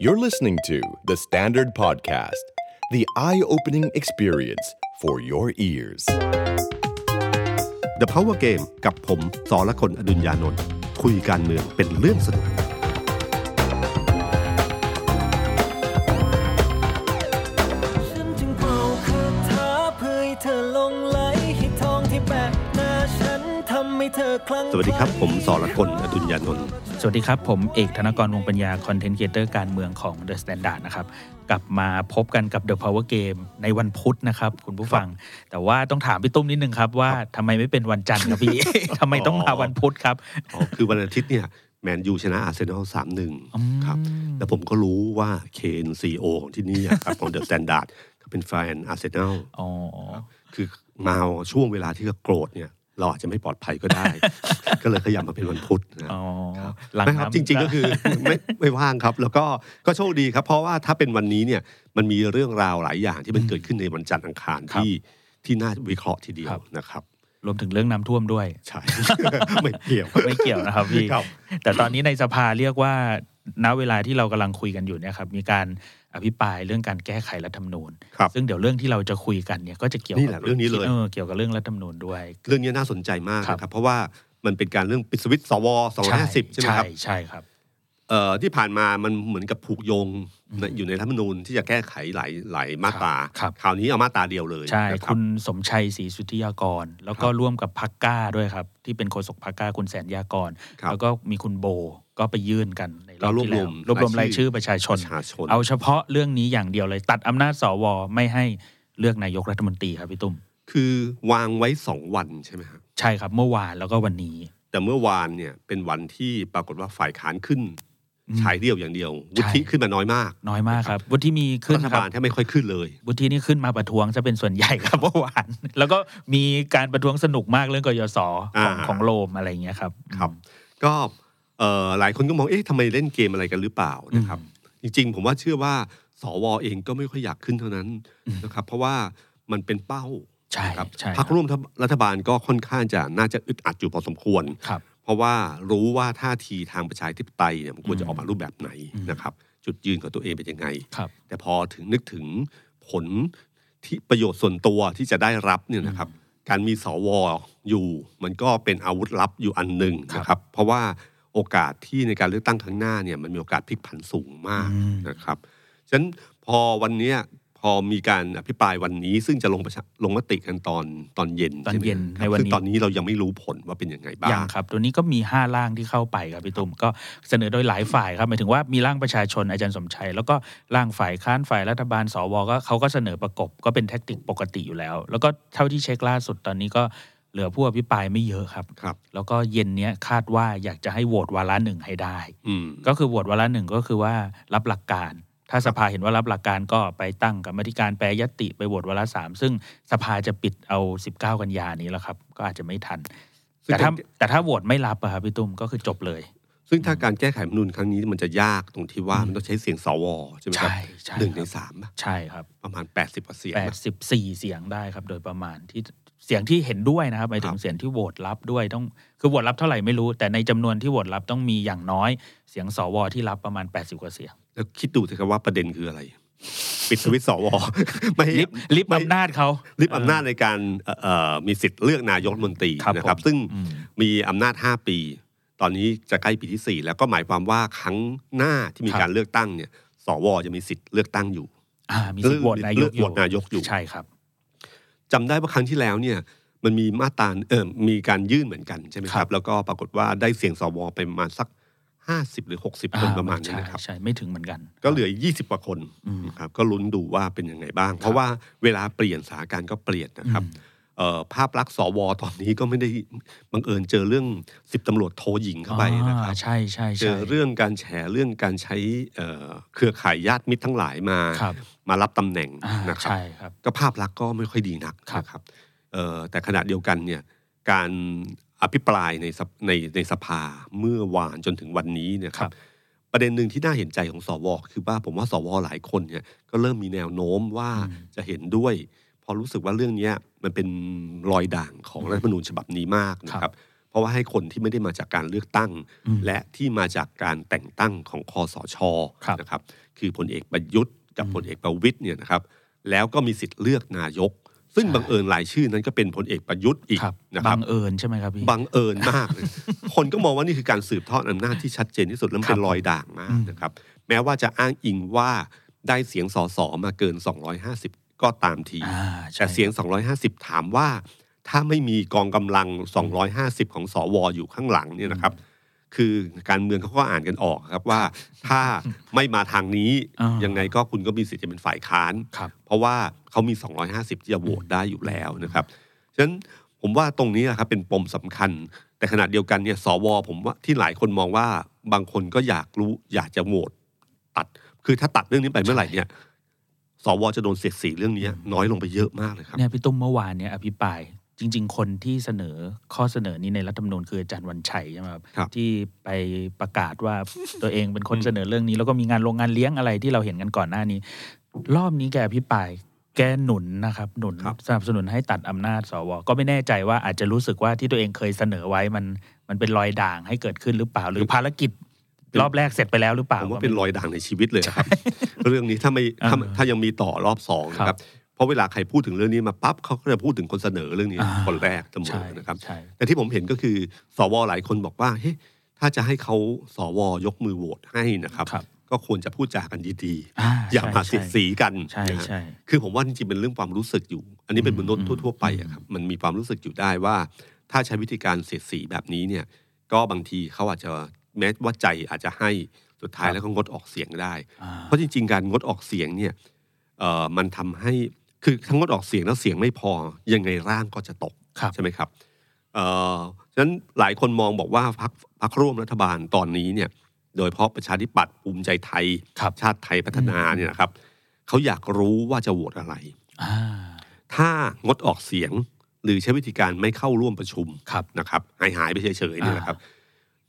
You're listening to The Standard Podcast, the eye opening experience for your ears. The Power Game กับผมสอละคนอดุญญานนท์คุยการเมืองเป็นเรื่องสนุก สวัสดีครับ ผมสอละคนอดุญญานนท์สวัสดีครับ ผมเอกธนกรวงปัญญา content creator การเมืองของ The Standard นะครับกลับมาพบกันกับ The Power Game ในวันพุธนะครับ คุณผู้ฟัง แต่ว่าต้องถามพี่ตุ้มนิดนึงครับ ว่าทำไมไม่เป็นวันจันทร์ครับพี่ ทำไมต้องมาวันพุธครับอ๋อคือวันอาทิตย์เนี่ยแมนยูชนะอาร์เซนอลสามามหนึ่งครับแล้วผมก็รู้ว่าเคน CEO ของที่นี่อะครับของ The Standard เขาเป็นแฟนอาร์เซนอลอ๋อคือมาช่วงเวลาที่เขาโกรธเนี่ย เราอาจจะไม่ปลอดภัยก็ได้ ก็เลยขยับมาเป็นวันพุธนะอ๋อครับหลังไม่ครับน้ำจริง ๆก็คือไม่ไม่ว่างครับ แล้วก็ก็โชคดีครับ เพราะว่าถ้าเป็นวันนี้เนี่ยมันมีเรื่องราวหลายอย่างที่มันเกิดขึ้นในวันจันทร์อังคารที่ที่น่าวิเคราะห์ทีเดียวนะครับรวมถึงเรื่องน้ำท่วมด้วยใช่ไม่เกี่ยวไม่เกี่ยวนะครับพี่ครับแต่ตอนนี้ในสภาเรียกว่าณเวลาที่เรากำลังคุยกันอยู่เนี่ยครับมีการ อภิปรายเรื่องการแก้ไขรัฐธรรมนูญครับซึ่งเดี๋ยวเรื่องที่เราจะคุยกันเนี่ยก็จะเกี่ยวนี่กัแหละเรื่องนี้เลยเออเกี่ยวกับเรื่องรัฐธรรมนูญด้วย เรื่องนี้น่าสนใจมากครับนะครับเพราะว่ามันเป็นการเรื่องปิดสวิตช์สวสองห้าสิบใช่ไหมครับใช่ใช่ครับเอ่อที่ผ่านมามันเหมือนกับผูกโยงในอยู่ในรัฐธรรมนูญที่จะแก้ไขหลายหลายมาตราครับคราวนี้เอามาตราเดียวเลยใช่นะรับคุณสมชัยศรีสุทธิยากร แล้วก็ครับร่วมกับพักก้าด้วยครับ ที่เป็นโฆษกพักก้าคุณแสนยากรครับแล้วก็มีคุณโบ ก็ไปยื่นกันในรอบก็รวบที่รแล้ววมรวบรวมรารายยชื่ชื่ออประชาชปนระชาชน เอาเฉพาะเรื่องนี้อย่างเดียวเลย ตัดอำนาจสวไม่ให้เลือกนายกรัฐมนตรีครับพี่ตุ้มคือวางไว้สองวันใช่ไหมครับใช่ครับเมื่อวานแล้วก็วันนี้ แต่เมื่อวานเนี่ยเป็นวันที่ปรากฏว่าฝ่ายค้านขึ้นอืมฉายเดียวอย่างเดียวใช่วุฒิขึ้นมาน้อยมาก น้อยมากครับวุฒิมีขึ้นรัฐครับบาลแทบไม่ค่อยขึ้นเลยวุฒินี่ขึ้นมาประท้วงจะเป็นส่วนใหญ่ครับเมื่อวานแล้วก็มีการประท้วงสนุกมากเรื่องกยศของอ่าของโรมอะไรอย่างเงี้ยครับครับ ก็เอ่อ หลายคนก็มองเอ๊ะทำไมเล่นเกมอะไรกันหรือเปล่านะครับ จริงๆ ผมว่าเชื่อว่าสวเองก็ไม่ค่อยอยากขึ้นเท่านั้นนะครับ เพราะว่ามันเป็นเป้าใช่ครับใช่พรรคร่วมรัฐบาลก็ค่อนข้างจะน่าจะอึดอัดอยู่พอสมควรครับเพราะว่ารู้ว่าท่าทีทางประชาธิปไตยเนี่ยมันควรอืจะมออกมารูปแบบไหนนะครับ จุดยืนของตัวเองเป็นยังไงครับแต่พอถึงนึกถึงผลที่ประโยชน์ส่วนตัวที่จะได้รับเนี่ยนะครับ การมีสวอยู่มันก็เป็นอาวุธลับอยู่อันหนึ่งนะครับ เพราะว่า โอกาสที่ในการเลือกตั้งครั้งหน้าเนี่ยมันมีโอกาสพลิกผันสูงมากอืมนะครับฉะนั้นพอวันเนี้ยพอมีการอภิปรายวันนี้ ซึ่งจะลงประชาลงมติกันตอนตอนเย็นตอนใช่ไหมเย็นครับในวันนี้ซึ่งตอนนี้เรายังไม่รู้ผลว่าเป็นยังไงบ้ายังงครับ ตัวนี้ก็มี 5 ร่างที่เข้าไปครับพี่ตุ้มก็เสนอโดยหลายฝ่ายครับหมายถึงว่ามีร่างประชาชนอาจารย์สมชัย แล้วก็ร่างฝ่ายค้านฝ่ายรัฐบาลสวก็เขาก็เสนอประกบก็เป็นแท็กติกปกติอยู่แล้ว แล้วก็เท่าที่เช็คล่าสุดตอนนี้ก็ เหลือผู้อภิปรายไม่เยอะครับครับ แล้วก็เย็นเนี้ยคาดว่าอยากจะให้โหวตวาระหนึ่งให้ได้อืมก็คือโหวตวาระหนึ่งก็คือว่ารับหลักการ ถ้าสภาเห็นว่ารับหลักการก็ไปตั้งกรรมาธิการแปรยตติไปโหวตวาระสามซึ่งสภาจะปิดเอา 19 กันยานี้แล้วครับ ก็อาจจะไม่ทันซึ่งแต่ถ้าการแต่ถ้าโหวตไม่รับอะครับพี่ตุ้มก็คือจบเลย ซึ่งถ้าการแก้ไขรัฐธรรมนูญครั้งนี้มันจะยากตรงที่ว่ามันต้องใช้เสียงสวใช่ไหมครับใช่ใช่หนึ่งคในรับสามปะใช่ครับประมาณแปดสิบกว่าเสียงแปดปะสิบสี่เสียงได้ครับ โดยประมาณที่ เสียงที่เห็นด้วยนะครับหมายถึคงรับเสียงที่โหวตรับด้วยต้องคือโหวตรับเท่าไหร่ไม่รู้ แต่ในจำนวนที่โหวตรับต้องมีอย่างน้อยเสียงสวที่รับประมาณ 80 กว่าเสียงแล้วคิดดูสิครับว่าประเด็นคืออะไร ปิดสวิตช์สวไม่ลิบลิบไม่อำนาจเขาลิบอำนาจในการเอ่อเอ่อมีสิทธิ์เลือกนายกรัฐมนตรีครับนะครับผมซึ่งอืมมีอำนาจ 5 ปี ตอนนี้จะใกล้ปีที่ 4 แล้วก็หมายความว่าครั้งหน้าที่มีการเลือกตั้งเนี่ยสวจะมีสิทธิ์เลือกตั้งอยู่อ่ามีสิทธิ์โหวตนายเลืกอกโหวตนายกอยู่ใช่ครับ จำได้ว่าครั้งที่แล้วเนี่ยมันมีมาตราเออมีการยื่นเหมือนกันใช่ไหมคครัรับบแล้วก็ปรากฏว่าได้เสียงสวไปประมาณสัก50หรือ60คนอ่ประมาณนี้ใช่นะครับใช่ไม่ถึงเหมือนกัน ก็เหลือ20กว่าคนอืมนะครับก็ลุ้นดูว่าเป็นยังไงบ้าง เพราะว่าเวลาเปลี่ยนสถานการณ์ก็เปลี่ยนนะครับเอ่อ ภาพลักษณ์สวตอนนี้ก็ไม่ได้บังเอิญเจอเรื่องสิบตำรวจโทหญิงเข้าไปนะครับอ่าใช่ใช่เจใช่อเรื่องการแฉเรื่องการใช้เอ่อเครือข่ายญาติมิตรทั้งหลายมาครับมารับตำแหน่งอ่านะครับใช่ครับ ก็ภาพลักษณ์ก็ไม่ค่อยดีนักครับนะครับเอ่อแต่ขณะเดียวกันเนี่ยการอภิปรายในสภในในสภาเมื่อวานจนถึงวันนี้เนยครับ ประเด็นหนึ่งที่น่าเห็นใจของสวคือว่าผมว่าสวหลายคนเนี่ยก็เริ่มมีแนวโน้มว่าอืมจะเห็นด้วยพ อรู้สึกว่าเรื่องเนี้ยมันเป็นรอยด่างของรัฐธรรมนูญฉบับนี้มากนะครับ เพราะว่าให้คนที่ไม่ได้มาจากการเลือกตั้งอืมและที่มาจากการแต่งตั้งของคอสชครับนะครับคือพลเอกประยุทธ์กับพลเอกประวิตยเนี่ยนะครับ แล้วก็มีสิทธิ์เลือกนายก ซึ่งใช่บังเอิญรายชื่อนั้นก็เป็นพลเอกประยุทธ์อีกครับนะครับังเอิญใช่ไหมครับพี่บังเอิญมากเลยคนก็มองว่านี่คือการสืบทอดอำนาจที่ชัดเจนที่สุดแล้วมันเป็นครับรอยด่างมากอืมนะครับ แม้ว่าจะอ้างอิงว่าได้เสียงสสมาเกิน 250 ก็ตามทีอ่าใช่แต่เสียง 250 ถามว่า ถ้าไม่มีกองกำลัง 250 ของสวอยู่ข้างหลังเนี่ยนะครับ คือการเมืองเขาก็อ่านกันออกครับว่าถ้าไม่มาทางนี้อ่ายัยังไงก็คุณก็มีสิทธิ์จะเป็นฝ่ายค้านครับเพราะว่าเขามี 250 ที่จะโหวตได้อยู่แล้วนะครับฉะนั้นผมว่าตรงนี้นะครับเป็นปมสำคัญ แต่ขณะเดียวกันเนี่ยสวผมว่าที่หลายคนมองว่าบางคนก็อยากรู้อยากจะโหวตตัด คือถ้าตัดเรื่องนี้ไปเมื่อไหร่เนี่ย สวจะโดนเสียดสีเรื่องนี้น้อยลงไปเยอะมากเลยครับเนี่ยพี่ตุ้มเมื่อวานเนี่ยอภิปรายจริง ๆ คนที่เสนอข้อเสนอนี้ในรัฐธรรมนูญคืออาจารย์วันชัยใช่ไหมครับครับที่ไปประกาศว่าตัวเองเป็นคนเสนอเรื่องนี้ แล้วก็มีงานโรงงานเลี้ยงอะไรที่เราเห็นกันก่อนหน้านี้ รอบนี้แกอภิปรายแกหนุนนะครับหนุนครับสนับสนุนให้ตัดอำนาจสว ก็ไม่แน่ใจว่าอาจจะรู้สึกว่าที่ตัวเองเคยเสนอไว้มันมันเป็นรอยด่างให้เกิดขึ้นหรือเปล่า หรือภารกิจ รอบแรกเสร็จไปแล้วหรือเปล่าผมว่าก็เป็นไรอยด่างในชีวิตเลยนะครับ เรื่องนี้ถ้าไม่ถ้าอ่าถ้ายังมีต่อรอบสองนะคครัรับบเพราะเวลาใครพูดถึงเรื่องนี้มาปั๊บเขาก็จะพูดถึงคนเสนอเรื่องนี้อ่าคนแรกเสมใช่อนะครับใช่แต่ที่ผมเห็นก็คือสวหลายคนบอกว่าเฮ้ยถ้าจะให้เขาสวยกมือโหวตให้นะครับครับก็ควรจะพูดจากันดีอ่าๆอย่ามาใช่เสียดสีกันใช่นะฮะใช่คือผมว่าจริงๆเป็นเรื่องความรู้สึกอยู่ อันนี้เป็นมนุษย์อืมทั่ว ๆ ไปอะครับมันมีความรู้สึกอยู่ได้ว่า ถ้าใช้วิธีการเสียดสีแบบนี้เนี่ย ก็บางทีเขาอาจจะ แม้ว่าใจอาจจะให้สุดท้ายแล้วก็งดออกเสียงได้อ่าเพราะจริง ๆ การงดออกเสียงเนี่ยเอ่อมันทำให้คือทั้งงดออกเสียงแล้วเสียงไม่พอยังไงร่างก็จะตกครับใช่ไหมครับเอ่อฉะนั้นหลายคนมองบอกว่าพักพักร่วมรัฐบาลตอนนี้เนี่ยโดยเฉพาะประชาธิปัตย์ภูมิใจไทยครับชาติไทยพัฒนาเนี่ยนะครับเขาอยากรู้ว่าจะโหวตอะไรอ่าถ้างดออกเสียงหรือใช้วิธีการไม่เข้าร่วมประชุมครับนะครับหายหายๆไปเฉยๆเนี่ยนะครับ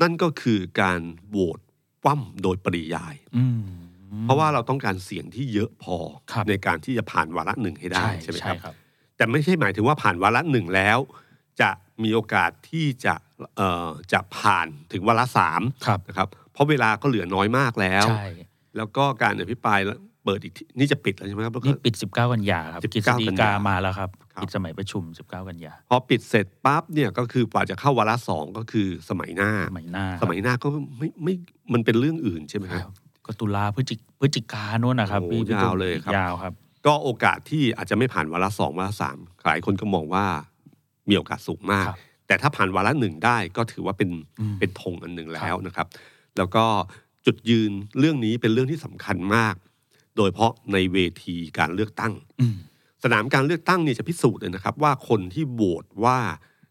นั่นก็คือการโหวตคว่ำโดยปริยายอืมเพราะว่าเราต้องการเสียงที่เยอะพอครับในการที่จะผ่านวาระหนึ่งให้ได้ใช่ใช่ไหมใช่ครับครับ แต่ไม่ใช่หมายถึงว่าผ่านวาระหนึ่งแล้ว จะมีโอกาสที่จะเอ่อจะผ่านถึงวาระสามครับนะครับ เพราะเวลาก็เหลือน้อยมากแล้วใช่แล้วก็การอภิปราย เปิดอีกทีนี่จะปิดแล้วใช่ไหมครับแล้วก็นี่ปิด 19 กันยาครับ19กฤษฎีกันกายามาแล้วครับครับปิดสมัยประชุม 19 กันยาพอปิดเสร็จปั๊บเนี่ยก็คือกว่าจะเข้าวาระสองก็คือสมัยหน้าสมัยหน้า สมัยหน้าก็ไม่ไม่มันเป็นเรื่องอื่นใช่ไหมคครัรับบก็ตุลาพฤศจิพฤศจิกาโน่นนะครับโอ้พี่พี่ยาวเลยครับยาวครับ ก็โอกาสที่อาจจะไม่ผ่านวาระสองวาระสามหลายคนก็มองว่ามีโอกาสสูงมากครับแต่ถ้าผ่านวาระหนึ่งได้ก็ถือว่าเป็นอืมเป็นธงอันหนึ่งแล้วนะครับ แล้วก็จุดยืนเรื่องนี้เป็นเรื่องที่สำคัญมาก โดยเฉพาะในเวทีการเลือกตั้งอืมสนามการเลือกตั้งเนี่ยจะพิสูจน์เลยนะครับ ว่าคนที่โหวตว่า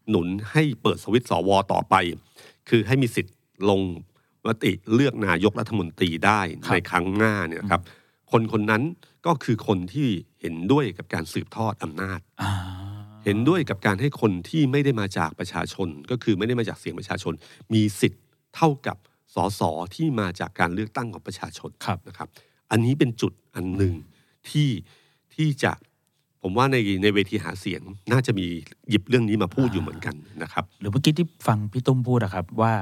หนุนให้เปิดสวิตช์สวต่อไป คือให้มีสิทธิ์ลงมติเลือกนายกรัฐมนตรีได้ครับในครั้งหน้าเนี่ยนะครับ คนคนนั้นก็คือคนที่เห็นด้วยกับการสืบทอดอำนาจอ่าเห็นด้วยกับการให้คนที่ไม่ได้มาจากประชาชน ก็คือไม่ได้มาจากเสียงประชาชน มีสิทธิ์เท่ากับสสที่มาจากการเลือกตั้งของประชาชนครับนะครับ อันนี้เป็นจุดอันหนึ่งที่ที่จะผมว่าในในเวทีหาเสียงน่าจะมีหยิบเรื่องนี้มาพูดอยู่เหมือนกันนะครับหรือเมื่อกี้ที่ฟังพี่ตุ้มพูดอะครับว่า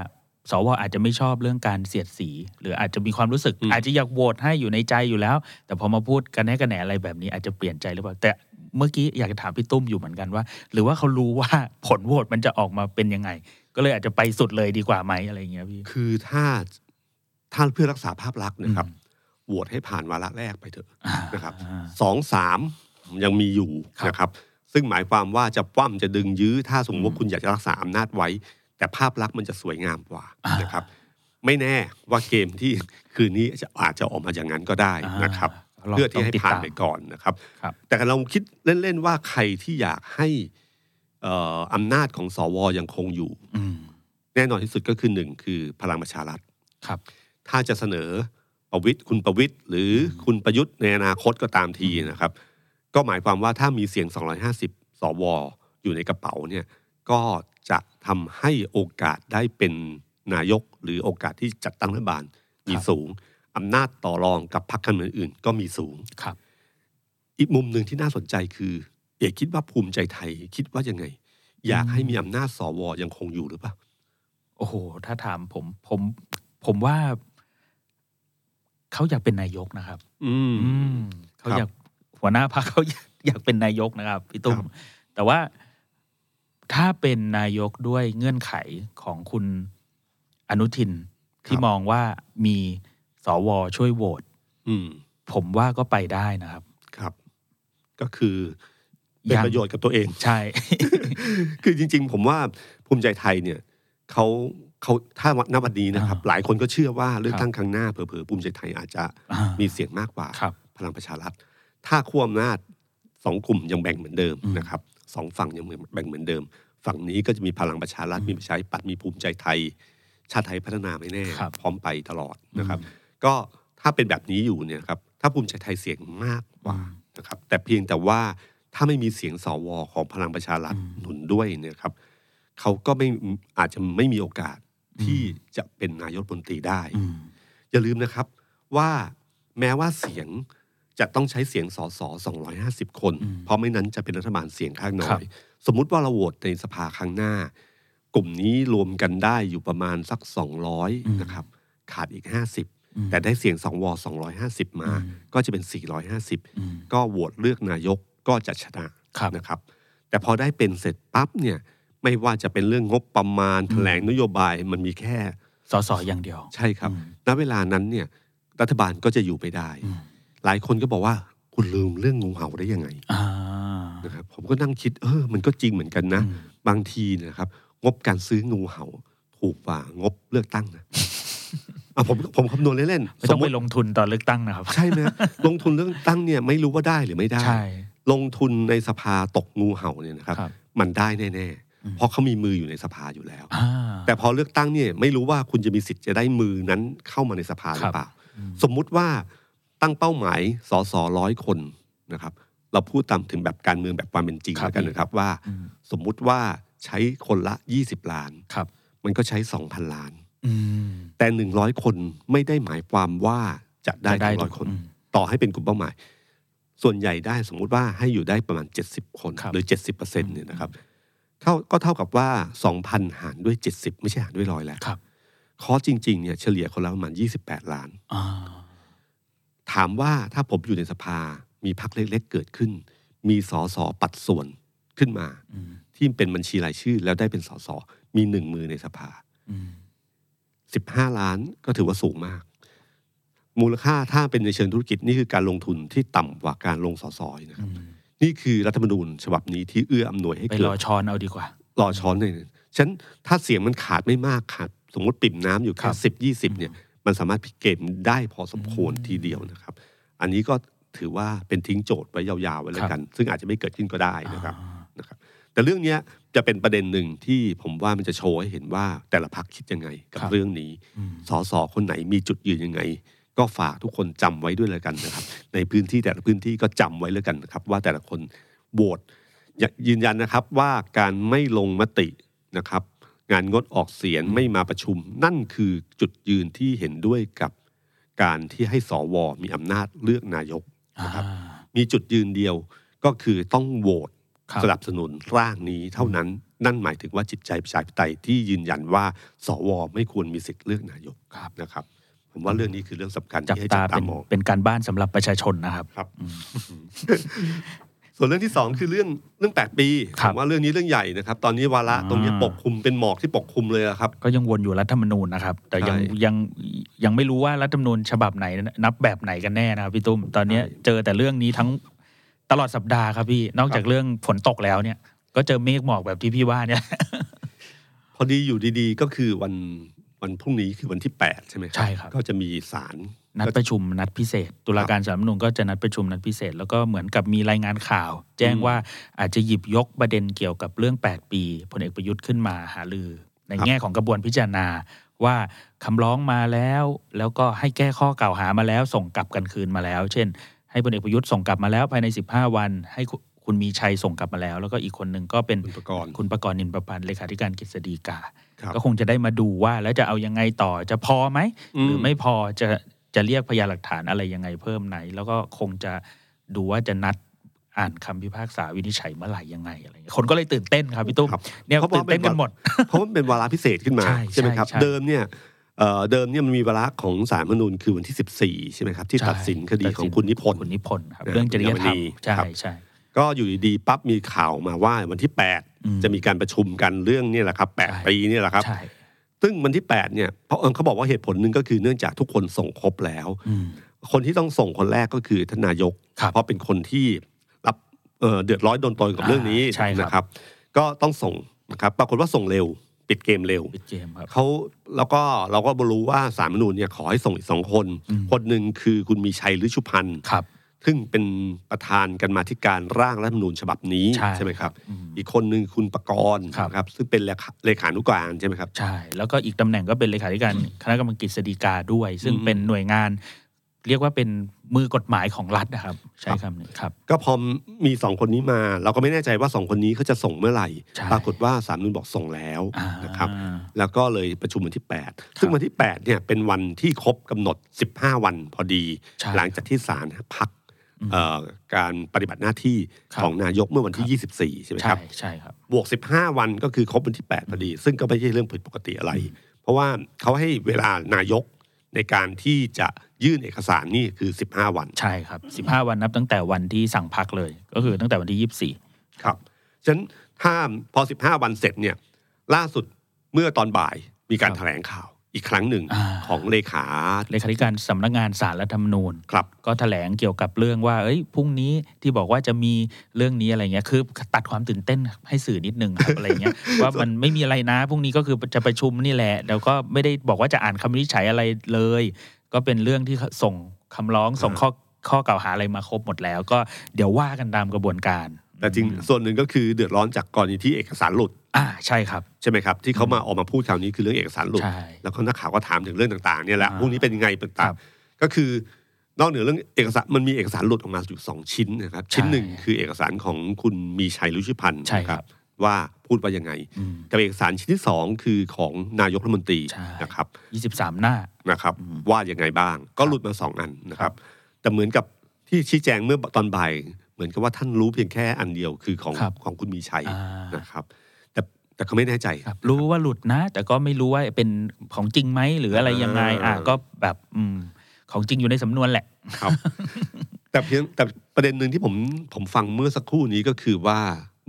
สวอาจจะไม่ชอบเรื่องการเสียดสี หรืออาจจะมีความรู้สึกอืมอาจจะอยากโหวตให้อยู่ในใจอยู่แล้ว แต่พอมาพูดกันแน่กันแหนอะไรแบบนี้อาจจะเปลี่ยนใจหรือเปล่า แต่เมื่อกี้อยากจะถามพี่ตุ้มอยู่เหมือนกันว่า หรือว่าเขารู้ว่าผลโหวตมันจะออกมาเป็นยังไง ก็เลยอาจจะไปสุดเลยดีกว่าไหมอะไรอย่างเงี้ยพี่คือถ้าถ้าเพื่อรักษาภาพลักษณ์นะครับอืม โหวตให้ผ่านวาระแรกไปเถอะอ่านะครับอ่าสองสามยังมีอยู่ครับนะครับซึ่งหมายความว่าจะปั้มจะดึงยื้อ ถ้าสมมติอืว่ามคุณอยากจะรักษาอำนาจไว้ แต่ภาพลักษณ์มันจะสวยงามกว่าอ่านนะครับ ไม่แน่ว่าเกมที่คืนนี้จะอาจจะออกมาอย่างนั้นก็ได้นะครับอ่าลงเพื่อที่ให้ต้งติดผ่านตมไปก่อนนะครับครับ แต่เราคิดเล่น ๆ ว่าใครที่อยากให้เอ่ออำนาจของสวยังคงอยู่อืมแน่นอนที่สุดก็คือหนึ่งคือพลังประชารัฐครับ ถ้าจะเสนอ ประวิตยคุณประวิตยหรือคุณประยุทธ์ในอนาคตก็ตามทีนะครับ ก็หมายความว่าถ้ามีเสียง 250 สวอยู่ในกระเป๋าเนี่ยก็จะทำให้โอกาสได้เป็นนายกหรือโอกาสที่จัดตั้งรัฐบาลมีครับสูงอำนาจต่อรองกับพรรคการเมืองอื่นก็มีสูงครับ อีกมุมหนึ่งที่น่าสนใจคือเอกคิดว่าภูมิใจไทยคิดว่ายังไง อยากให้มีอำนาจสวยังคงอยู่หรือเปล่าโอ้โห ถ้าถามผมผมผมว่า เขาอยากเป็นนายกนะครับ อืมอืมเขาครับอยากหัวหน้าพรรคเขาอยากอยากเป็นนายกนะครับพี่ตุ้มครับแต่ว่าถ้าเป็นนายกด้วยเงื่อนไขของคุณอนุทินที่มองว่ามีสวช่วยโหวตอืมผมว่าก็ไปได้นะครับ ครับ ก็คือเป็นยังประโยชน์กับตัวเอง ใช่ คือจริง ๆ ผมว่าภูมิใจไทยเนี่ยเขา เขาถ้าณวันนี้นะครับอ่าหลายคนก็เชื่อว่าเลือกครับตั้งครั้งหน้าเผลอๆภูมิใจไทยอาจจะอ่ามีเสียงมากกว่าครับพลังประชารัฐ ถ้าขั้วอำนาจสองกลุ่มยังแบ่งเหมือนเดิมอืมนะครับสองฝั่งยังแบ่งเหมือนเดิม ฝั่งนี้ก็จะมีพลังประชารัฐอืมมีประชาธิปัตย์มีภูมิใจไทย ชาติไทยพัฒนาไม่แน่ครับพร้อมไปตลอดนะครับ ก็ถ้าเป็นแบบนี้อยู่เนี่ยครับถ้าภูมิใจไทยเสียงมากกว่านะครับ แต่เพียงแต่ว่าถ้าไม่มีเสียงสวของพลังประชารัฐอืมหนุนด้วยเนี่ยครับเขาก็ไม่อาจจะไม่มีโอกาส ที่จะเป็นนายกรัฐมนตรีได้อืมอย่าลืมนะครับว่าแม้ว่าเสียงจะต้องใช้เสียงสส250 คนอืมเพราะไม่นั้นจะเป็นรัฐบาลเสียงข้างน้ครัอบยสมมุติว่าเราโหวตในสภาครั้งหน้า กลุ่มนี้รวมกันได้อยู่ประมาณสัก 200 นะครับ ขาดอีก 50 แต่ได้เสียงสว250 มาอืมก็จะเป็นอืม450 ก็โหวตเลือกนายกก็จะชนะครับนะครับ แต่พอได้เป็นเสร็จปั๊บเนี่ย ไม่ว่าจะเป็นเรื่องงบประมาณแถลงนโยบายมันมีแค่สสอย่างเดียว ใช่ครับอืมณเวลานั้นเนี่ยรัฐบาลก็จะอยู่ไปได้อืมหลายคนก็บอกว่าคุณลืมเรื่องงูเห่าได้ยังไงอ่านะครับผมก็นั่งคิดเออมันก็จริงเหมือนกันนะอืมบางทีเนะครับ งบการซื้องูเห่า ถูกกว่างบเลือกตั้งนะอะผมผมคำนวณเล่นไม่ๆต้องไปลงทุนตอนเลือกตั้งนะครับ ใช่ไหมลงทุนเรื่องตั้งเนี่ยไม่รู้ว่าได้หรือไม่ได้ใช่ลงทุนในสภาตกงูเห่าเนี่ยนะครับครับมันได้แน่อืมๆ เพราะเขามีมืออยู่ในสภาอยู่แล้วอ่าแต่พอเลือกตั้งเนี่ยไม่รู้ว่าคุณจะมีสิทธิ์จะได้มือนั้นเข้ามาในสภาหรือเปล่าอืมสมมุติว่าตั้งเป้าหมายสสร้อยคนนะครับ เราพูดตามถึงแบบการเมืองแบบความเป็นจริงครับแล้วกันนะครับว่าอืมสมมุติว่าใช้คนละ 20 ล้านครับมันก็ใช้ 2,000 ล้านอืมแต่ 100 คนไม่ได้หมายความว่าจะได้จะได้ทั้งร้อยทุกคนอืมต่อให้เป็นกลุ่มเป้าหมาย ส่วนใหญ่ได้สมมุติว่าให้อยู่ได้ประมาณ 70 คนครับหรือ 70เปอร์เซ็นต์เนี่ยนะครับ เท่าก็เท่ากับว่า 2,000 หารด้วย 70 ไม่ใช่หารด้วยร้อยแล้วครับคอร์สจริงๆเนี่ยเฉลี่ยคนละประมาณ 28 ล้านอ่าถามว่าถ้าผมอยู่ในสภา มีพักเล็กๆเกิดขึ้น มีสอสอปัดส่วนขึ้นมาอืมที่เป็นบัญชีรายชื่อ แล้วได้เป็นสอสอมีหนึ่งมือในสภาอืม15ล้านก็ถือว่าสูงมาก มูลค่าถ้าเป็นในเชิงธุรกิจนี่คือการลงทุนที่ต่ำกว่าการลงสอสอนะครับ นี่คือรัฐธรรมนูญฉบับนี้ที่เอื้ออำนวยให้ไปเกิรดอช้อนเอาดีกว่า รอช้อนเลยฉะนันถ้าเสียงมันขาดไม่มากขาดสมมติปิ่มน้ำอยู่คแค่รับสิบยี่สิบเนี่ยมันสามารถพลิกเกมได้พอสมควรทีเดียวนะครับ อันนี้ก็ถือว่าเป็นทิ้งโจทย์ไว้ยาวๆไว้แล้วกัน ซึ่งอาจจะไม่เกิดขึ้นก็ได้นะครับอ่านะครับ แต่เรื่องเนี้ยจะเป็นประเด็นหนึ่งที่ผมว่ามันจะโชว์ให้เห็นว่าแต่ละพักคิดยังไงกับครับเรื่องนี้อืมสสคนไหนมีจุดยืนยังไง ก็ฝากทุกคนจำไว้ด้วยแล้วกันนะครับ ในพื้นที่แต่ละพื้นที่ก็จำไว้แล้วกันนะครับ ว่าแต่ละคนโหวตอย่ายืนยันนะครับว่าการไม่ลงมตินะครับ งานงดออกเสียงไม่มาประชุม นั่นคือจุดยืนที่เห็นด้วยกับการที่ให้สวมีอำนาจเลือกนายกอ่านะครับมีจุดยืนเดียวก็คือต้องโหวตครับสนับสนุนร่างนี้เท่านั้น นั่นหมายถึงว่าจิตใจประชาธิปไตยที่ยืนยันว่า สวไม่ควรมีสิทธิ์เลือกนายกครับนะครับ ผมว่าเรื่องนี้คือเรื่องสำคัญจับที่ให้ตาจับตาเป็นมองเป็นการบ้านสำหรับประชาชนนะครับครับ ส่วนเรื่องที่สองคือเรื่องเรื่องแปดปีครัผบมว่าเรื่องนี้เรื่องใหญ่นะครับ ตอนนี้วาระอ่าตรงนี้ปกคลุมเป็นหมอกที่ปกคลุมเลยอะครับ ก็ยังวนอยู่รัฐธรรมนูญนะครับ แต่ยังใช่ยังยังไม่รู้ว่ารัฐธรรมนูญฉบับไหนนับแบบไหนกันแน่นะครับพี่ตุ้มตอนเนี้ยใช่เจอแต่เรื่องนี้ทั้งตลอดสัปดาห์ครับพี่นอกจากเรื่องฝนตกแล้วเนี่ย ก็เจอเมฆหมอกแบบที่พี่ว่าเนี่ยพอดีอยู่ดีๆ ก็คือวัน วันพรุ่งนี้คือวันที่ 8 ใช่ไหมใช่ครับ ก็จะมีศาลนัดประชุมนัดพิเศษ ตุลาการสาลรฐธรรมนูญก็จะนัดประชุมนัดพิเศษ แล้วก็เหมือนกับมีรายงานข่าว แจ้งอืมว่าอาจจะหยิบยกประเด็นเกี่ยวกับเรื่อง 8 ปีพลเอกประยุทธ์ขึ้นมาหาลือ ในครับแง่ของกระบวนพิจารณาว่าคำร้องมาแล้ว แล้วก็ให้แก้ข้อกล่าวหามาแล้ว ส่งกลับกันคืนมาแล้ว เช่น ให้พลเอกประยุทธ์ส่งกลับมาแล้วภายใน 15 วัน ให้คุณคุณมีชัยส่งกลับมาแล้ว แล้วก็อีกคนหนึ่งก็เป็นคุณประกรณ์คุณประกรณ์นินประพันธ์เลขาธิการกฤษฎีกาครับ ก็คงจะได้มาดูว่าแล้วจะเอายังไงต่อจะพอไหมอืมหรือไม่พอจะจะเรียกพยานหลักฐานอะไรยังไงเพิ่มไหน แล้วก็คงจะดูว่าจะนัดอ่านคำพิพากษาวินิจฉัยเมื่อไหร่ยังไงอะไรเงี้ยคนก็เลยตื่นเต้นครับพี่ตุ้มครับเนี่ยเพราะว่าตื่นเต้นกันหมดเพราะมันเป็นวาระพิเศษขึ้นมาใช่ใช่ไหมครับใช่เดิมเนี่ยเอ่อเดิมเนี่ยมันมีวาระของสารรัฐธรรมนูญคือวันที่ 14 ใช่ไหมครับ ที่ตัดสินคดีของคุณนิพนธ์คุณนิพนธ์ครับนะเรื่องจริยธรรมคุณใช่ครับใช่ ก็อยู่ดีๆปั๊บมีข่าวมาว่าวันที่อืม8จะมีการประชุมกันเรื่องเนี่ยแหละครับใช่8ปีเนี่ยแหละครับใช่ซึ่งวันที่ 8 เนี่ยเพราะเออเขาบอกว่าเหตุผลหนึ่งก็คือเนื่องจากทุกคนส่งครบแล้วอืมคนที่ต้องส่งคนแรกก็คือท่านนายกครับเพราะเป็นคนที่รับเอ่อเดือดร้อนโดนตนกับเรื่องนี้อ่าใช่ครับนะครับ ก็ต้องส่งนะครับปรากฏว่าส่งเร็วปิดเกมเร็วปิดเกมครับเขาแล้วก็เราก็รู้ว่าสารรัฐธรรมนูญเนี่ยขอให้ส่งอีกสองคนอืมคนหนึ่งคือคุณมีชัยฤชุพันธ์ครับ ซึ่งเป็นประธานกันมาธิการร่างรัฐธรรมนูญฉบับนี้ใช่ไหมครับอืมอีกคนหนึ่งคุณประกรณ์ครับ นะครับซึ่งเป็นเลขาเลขานุการใช่ไหมครับ ใช่ แล้วก็อีกตำแหน่งก็เป็นเลขาธิการคณะกรรมการกฤษฎีกาด้วย ซึ่งอืม เป็นหน่วยงาน เรียกว่าเป็นมือกฎหมายของรัฐนะครับ ใช้คำนี้ครับ ก็พอมีสองคนนี้มา เราก็ไม่แน่ใจว่าสองคนนี้เขาจะส่งเมื่อไหร่ ใช่ ปรากฏว่าสารรัฐธรรมนูญบอกส่งแล้วอ่า นะครับ แล้วก็เลยประชุมวันที่ 8 ซึ่งวันที่8เนี่ยเป็นวันที่ครบกำหนด 15 วันพอดี ใช่ หลังจากที่ศาลพักอืมเอ่อ การปฏิบัติหน้าที่ครับของนายกเมื่อวันที่ 24 ใช่ไหมคใช่รับใช่ครับ บวก 15 วันก็คือครบวันที่ 8 พอดี ซึ่งก็ไม่ใช่เรื่องผิดปกติอะไร เพราะว่าเขาให้เวลานายกในการที่จะยื่นเอกสารนี่คือ 15 วัน ใช่ครับ 15 วันนับตั้งแต่วันที่สั่งพักเลย ก็คือตั้งแต่วันที่ 24 ครับ ฉะนั้นถ้าพอ 15 วันเสร็จเนี่ยล่าสุดเมื่อตอนบ่ายมีการครับแถลงข่าว อีกครั้งหนึ่งอ่าของเลขาเลขาธิการสำนักงานสารรัฐธรรมนูญครับ ก็แถลงเกี่ยวกับเรื่องว่า เอ้ยพรุ่งนี้ที่บอกว่าจะมีเรื่องนี้อะไรเงี้ยคือตัดความตื่นเต้นให้สื่อนิดนึงครับอะไรเงี้ยว่ามันไม่มีอะไรนะพรุ่งนี้ก็คือจะประชุมนี่แหละ แล้วก็ไม่ได้บอกว่าจะอ่านคำวินิจฉัยอะไรเลย ก็เป็นเรื่องที่ส่งคำร้องส่งข้อข้อกล่าวหาอะไรมาครบหมดแล้ว ก็เดี๋ยวว่ากันตามกระบวนการ แต่จริงส่วนหนึ่งก็คือเดือดร้อนจากกรณีที่เอกสารหลุดอ่าใช่ครับใช่ไหมครับ ที่เขามาออกมาพูดคราวนี้คือเรื่องเอกสารหลุดใช่แล้วก็นักข่าวก็ถามถึงเรื่องต่างๆเนี่ยแหละอ่าพวกนี้เป็นยังไงคต่ารังบๆก็คือนอกเหนือเรื่องเอกสารมันมีเอกสารหลุดออกมาอยู่สองชิ้นนะครับ ชิ้นหนึ่งคือเอกสารของคุณมีชัยรุชิพันธ์ใช่นะครับ ว่าพูดว่ายังไงอืมแต่เอกสารชิ้นที่สองคือของนายกรัฐมนตรีใช่นะครับ 23 หน้านะครับ ว่ายังไงบ้าง ก็หลุดมาสองอันนะครับ แต่เหมือนกับที่ชี้แจงเมื่อตอนบ่ายเห มือนกับว่าท่านรู้เพียงแค่อันเดียวคือของครับของคุณมีชัยอ่านะครับ แต่แต่เขาไม่แน่ใจครับรู้ว่าหลุดนะ แต่ก็ไม่รู้ว่าเป็นของจริงไหมหรืออะไรยังไงอะอ่าก็แบบอืมของจริงอยู่ในสำนวนแหละครับ แต่เพียงแต่ประเด็นหนึ่งที่ผมผมฟังเมื่อสักครู่นี้ก็คือว่า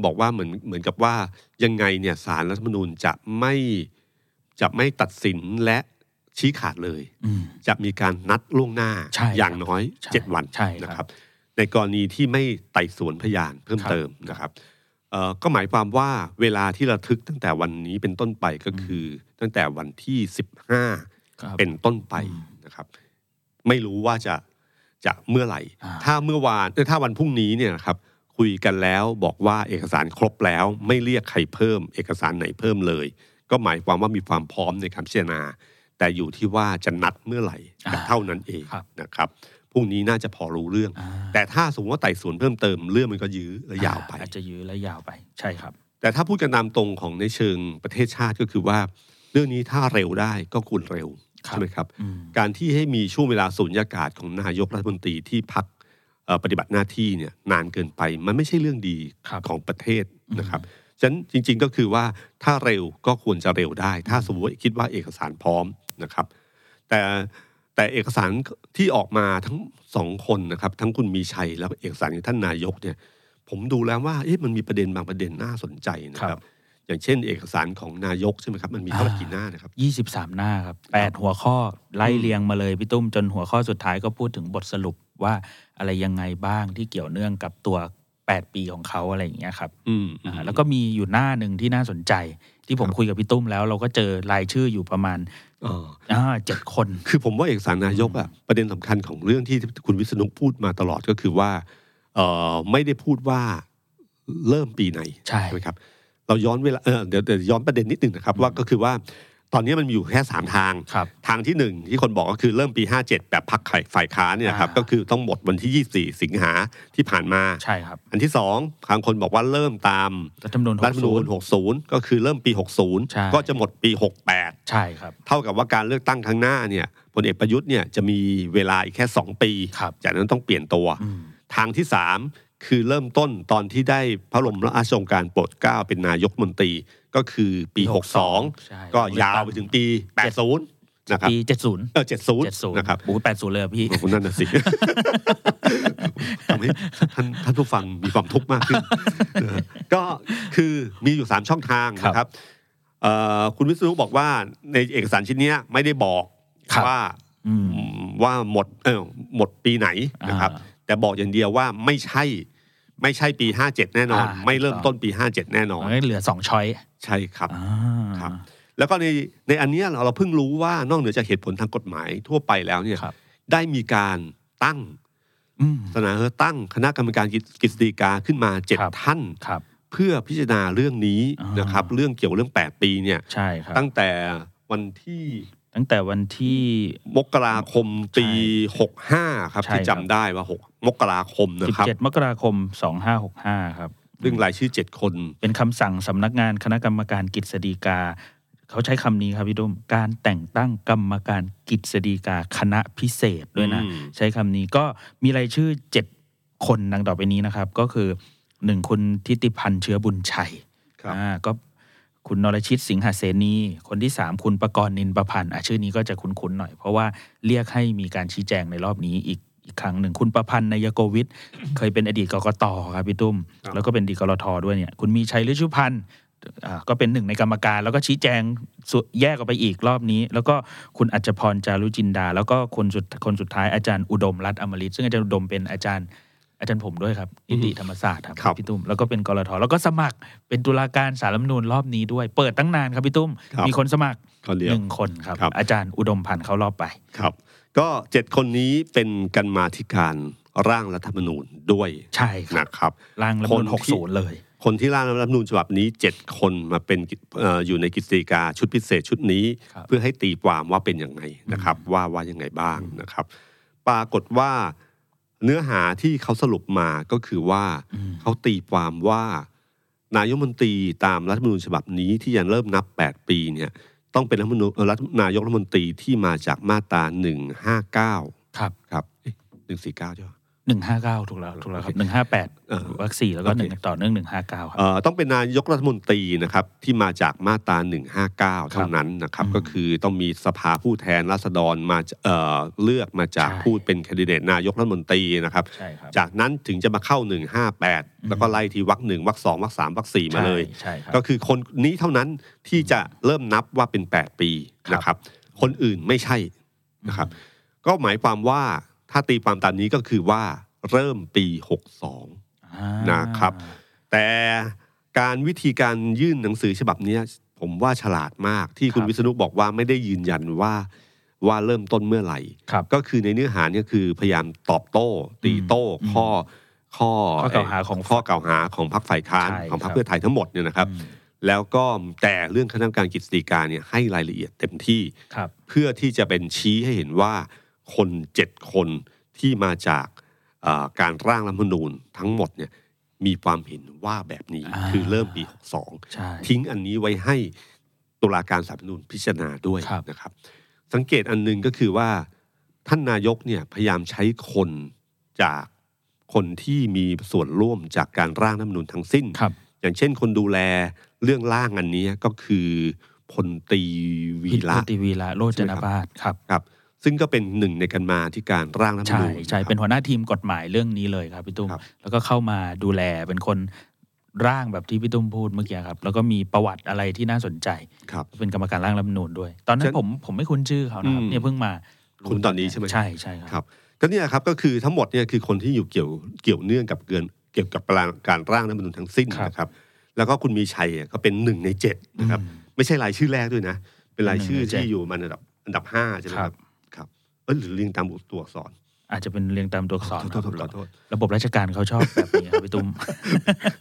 บอกว่าเหมือนเหมือนกับว่ายังไงเนี่ยสารรัฐธรรมนูญจะไม่จะไม่ตัดสินและชี้ขาดเลยอืมจะมีการนัดล่วงหน้าใช่ครับอย่างน้อยใช่เจ็ดวันใช่ครับนะครับ ในกรณีที่ไม่ไต่สวนพยานเพิ่มครับเติมนะครับเอ่อก็หมายความว่าเวลาที่ระทึกตั้งแต่วันนี้เป็นต้นไปก็คือ ตั้งแต่วันที่สิบห้าครับเป็นต้นไปอืมนะครับ ไม่รู้ว่าจะจะเมื่อไหร่อ่าถ้าเมื่อวานเอ้ยถ้าวันพรุ่งนี้เนี่ยนะครับ คุยกันแล้วบอกว่าเอกสารครบแล้ว ไม่เรียกใครเพิ่ม เอกสารไหนเพิ่มเลย ก็หมายความว่ามีความพร้อมในการพิจารณาแต่อยู่ที่ว่าจะนัดเมื่อไหร่อ่าเท่านั้นเองครับนะครับ พรุ่งนี้น่าจะพอรู้เรื่องอ่าแต่ถ้าสมมติว่าไต่สวนเพิ่มเติมเรื่องมันก็ยื้อและยาวไปอาจจะยื้อและยาวไปใช่ครับ แต่ถ้าพูดกันตามตรงของในเชิงประเทศชาติก็คือว่า เรื่องนี้ถ้าเร็วได้ก็ควรเร็วครับใช่ไหมครับอืมการที่ให้มีช่วงเวลาสูญญากาศของนายกรัฐมนตรีที่พักเอ่อปฏิบัติหน้าที่เนี่ยนานเกินไปมันไม่ใช่เรื่องดีครับของประเทศนะครับฉะนั้นจริง ๆก็คือว่าถ้าเร็วก็ควรจะเร็วได้ ถ้าสมมติว่าคิดว่าเอกสารพร้อมนะครับ แต่ แต่เอกสารที่ออกมาทั้งสองคนนะครับ ทั้งคุณมีชัยแล้วก็เอกสารของท่านนายกเนี่ย ผมดูแล้วว่าเอ๊ะมันมีประเด็นบางประเด็นน่าสนใจนะคครัรับบอย่างเช่น เอกสารของนายกใช่ไหมครับ มันมีเท่าไหร่กี่หน้านะครับ23หน้าครับแปดหัวข้อไล่เรียงมาเลยพี่ตุ้มจนหัวข้อสุดท้ายก็พูดถึงบทสรุปว่าอะไรยังไงบ้างที่เกี่ยวเนื่องกับตัว8 ปีของเขาอะไรอย่างเงี้ยครับอืมอ่าแล้วก็มีอยู่หน้าหนึ่งที่น่าสนใจ ที่ผมคุยกับพี่ตุ้มแล้ว เราก็เจอรายชื่ออยู่ประมาณ อ๋ออ่าเจ็ดคน คือผมว่าเอกสารนายกอะประเด็นสำคัญของเรื่องที่คุณวิษณุพูดมาตลอดก็คือว่าเอ่อไม่ได้พูดว่าเริ่มปีไหนใช่ไหมครับ เราย้อนเวลาเออเดี๋ยวเดี๋ยวย้อนประเด็นนิดหนึ่งนะครับ ว่าก็คือว่า ตอนนี้มันมีอยู่แค่สามทางครับทางที่หนึ่งที่คนบอกก็คือเริ่มปี 57 แบบพักฝ่ายค้านเนี่ยนะครับอ่าก็คือต้องหมดวันที่ 24 สิงหาที่ผ่านมาใช่ครับอันที่สองทางคนบอกว่าเริ่มตามรัฐธรรมนูญรัฐธรรมนูญ60 60ก็คือเริ่มปีใช่60 ก็จะหมดปี 68 ใช่ครับเท่ากับว่าการเลือกตั้งครั้งหน้าเนี่ยพลเอกประยุทธ์เนี่ยจะมีเวลาอีกแค่ 2 ปีครับจากนั้นต้องเปลี่ยนตัวอืมทางที่ 3 คือเริ่มต้นตอนที่ได้พระบรมราชโองการโปรดเกล้าเป็นนายกรัฐมนตรีก็คือปีใช่62 ก็ยาวไปถึงปี 80 นะครับปีเจ็ดศูนย์เออเจ็ดศูน70ย์นะครับโอ้แปดศูนย์เลยอะพี่ขอบคุณนั่นนะสิทำให้ท่านท่านผู้ฟังมีความทุกข์มากขึ้นนะฮะก็คือมีอยู่ 3 ช่องทางครับนะครับเอ่อคุณวิศนุบอกว่าในเอกสารชิ้นเนี้ยไม่ได้บอกครับว่าอืมว่าหมดเออหมดปีไหนนะครับอ่าแต่บอกอย่างเดียวว่าไม่ใช่ ไม่ใช่ปี 57 แน่นอนอ่าไม่เริ่มต้นปี 57 แน่นอนมันก็เหลือสองช้อยใช่ครับอ่าครับ แล้วก็ในในอันเนี้ยเราเราเพิ่งรู้ว่านอกเหนือจากเหตุผลทางกฎหมายทั่วไปแล้วเนี่ยครับได้มีการตั้งอืมเสนอตั้งคณะกรรมการกฤษฎีกาขึ้นมาเจ็ดครับท่านครับเพื่อพิจารณาเรื่องนี้อ่านนะครับ เรื่องเกี่ยวเรื่อง 8 ปีเนี่ยใช่ครับตั้งแต่วันที่ ตั้งแต่วันที่มกราคมปี65ครับใช่ที่คจำรับได้ว่า6มกราคมนะครับ17มกราคม2565ครับเรื่องรายชื่อ7คน เป็นคำสั่งสำนักงานคณะกรรมการกฤษฎีกา เขาใช้คำนี้ครับพี่ดุมการแต่งตั้งกรรมการกฤษฎีกาคณะพิเศษด้วยนะอืมใช้คำนี้ก็มีรายชื่อเจ็ดคนดังต่อไปนี้นะครับ ก็คือหนึ่งคุณทิติพันธ์เชื้อบุญชัยครับอ่าก็ คุณนรชิตสิงหเสนี คนที่สามคุณประกรณ์นินประพันธ์อะชื่อนี้ก็จะคุ้นๆหน่อย เพราะว่าเรียกให้มีการชี้แจงในรอบนี้อีกอีกครั้งหนึ่งคุณประพันธ์นายโกวิทเคยเป็นอดีตกกตครับพี่ตุ้มครับแล้วก็เป็นอดีตกรทด้วยเนี่ย คุณมีชัยฤชุพันธ์อ่าก็เป็นหนึ่งในกรรมการ แล้วก็ชี้แจงสุแยกออกไปอีกรอบนี้ แล้วก็คุณอัจฉพรจารุจินดา แล้วก็คนสุดคนสุดท้ายอาจารย์อุดมรัตน์อมฤตซึ่งอาจารย์อุดมเป็นอาจารย์ อาจารย์ผมด้วยครับนิติธรรมศาสตร์ครับครับพี่ตุ้มแล้วก็เป็นกรทแล้วก็สมัครเป็นตุลาการสารรัฐธรรมนูญรอบนี้ด้วย เปิดตั้งนานครับพี่ตุ้มครับมีคนสมัครคนเดียหวนึ่งคนครับครับ อาจารย์อุดมพันธ์เข้ารอบไปครับ ก็เจ็ดคนนี้เป็นกันมาธิการร่างรัฐธรรมนูญด้วยใช่ครับนะครับร่างรัฐธรรมนูญคนที่60เลย คนที่ร่างรัฐธรรมนูญฉบับนี้เจ็ดคนมาเป็นเอ่ออยู่ในกฤษฎีกาชุดพิเศษชุดนี้ครับเพื่อให้ตีความว่าเป็นยังไงนะครับ ว่าว่ายังไงบ้างนะครับ ปรากฏว่า เนื้อหาที่เขาสรุปมาก็คือว่าอืมเขาตีความว่านายกรัฐมนตรีตามรัฐธรรมนูญฉบับนี้ที่ยังเริ่มนับ 8 ปีเนี่ยต้องเป็นรัฐธรรมนูญเอ่อรัฐนายกรัฐมนตรีที่มาจากมาตรา159 ครับครับหนึ่งสี่เก้าใช่ไหม หนึ่งห้าเก้าถูกแล้วถูกแล้วครับหนึ่งห้าแปดเออวรรคสี่แล้วก็โอเคหนึ่งต่อเนื่องหนึ่งห้าเก้าครับเอ่อต้องเป็นนายกรัฐมนตรีนะครับที่มาจากมาตรา159เท่านั้นนะครับอืมก็คือต้องมีสภาผู้แทนราษฎรมาเอ่อเลือกมาจากใช่ผู้เป็นแคนดิเดตนายกรัฐมนตรีนะครับใช่ครับจากนั้นถึงจะมาเข้า158แล้วก็ไล่ทีวรรคหนึ่งวรรคสองวรรคสามวรรคสี่มาเลยใช่ครับก็คือคนนี้เท่านั้นที่จะเริ่มนับว่าเป็น8ปีครับนะครับ คนอื่นไม่ใช่นะครับ ก็หมายความว่า ถ้าตีความตามนี้ก็คือว่าเริ่มปี 62อ่านะครับ แต่การวิธีการยื่นหนังสือฉบับเนี้ยผมว่าฉลาดมากที่คุณวิษณุบอกว่าไม่ได้ยืนยันว่าว่าเริ่มต้นเมื่อไหร่ครับก็คือในเนื้อหาเนี่ยคือพยายามตอบโต้ ตีโต้อืมข้อข้อข้อกล่าวหาของข้อกล่าวหาของพรรคฝ่ายค้านใช่ของพรรครัคบเพื่อไทยทั้งหมดเนี่ยนะครับอืมแล้วก็แต่เรื่องคณะกรรมการกฤษฎีกาเนี่ยให้รายละเอียดเต็มที่ครับเพื่อที่จะเป็นชี้ให้เห็นว่า คนเจ็ดคนที่มาจากเอ่อการร่างรัฐธรรมนูญทั้งหมดเนี่ยมีความเห็นว่าแบบนี้อ่าคือเริ่มปีใช่62 ทิ้งอันนี้ไว้ให้ตุลาการสารรัฐธรรมนูญพิจารณาด้วยครับนะครับ สังเกตอันหนึงก็คือว่าท่านนายกเนี่ยพยายามใช้คนจากคนที่มีส่วนร่วมจากการร่างรัฐธรรมนูญทั้งสิ้นครับอย่างเช่นคนดูแลเรื่องร่างอันนี้ก็คือพลตรีวีพิระธีวีระโรจนบาทครับครับ ซึ่งก็เป็นหนึ่งในกันมาที่การร่างรัฐธรรมใช่นูญใช่ครับเป็นหัวหน้าทีมกฎหมายเรื่องนี้เลยครับพี่ตุ้มครับแล้วก็เข้ามาดูแลเป็นคนร่างแบบที่พี่ตุ้มพูดเมื่อกี้ครับ แล้วก็มีประวัติอะไรที่น่าสนใจครับเป็นกรรมการร่างรัฐธรรมนูญด้วย ตอนนั้ฉะนนั้นผมผมไม่คุ้นชื่อเขานะครับอืมเนี่ยเพิ่งมารู้คุ้นตอนนี้ใช่ไหมใช่ใช่คครัรับบก็เนี่ยครับก็คือทั้งหมดเนี่ยคือคนที่อยู่เกี่ยวเกี่ยวเนื่องกับเกินเกี่ยวกับการร่างรัฐธรรมนูญทั้งสิ้นครับนะครับ แล้วก็คุณมีชัยอะก็เป็นหนึ่งในเจ็ดนะครับอืมไม่ใช่รายชื่อแรกด้วยนะ เป็นรายชื่อหนึ่งในเจ็ดที่อยู่มาอันดับอันดับห้าใช่ไหมครับครับเอยหรือเรียงตามตัวอักษร อาจจะเป็นเรียงตามตัวอักษรขอโทษขอโทษขอโทษระบบราชการเขาชอบแบบนี้ครับพี่ตุ้ม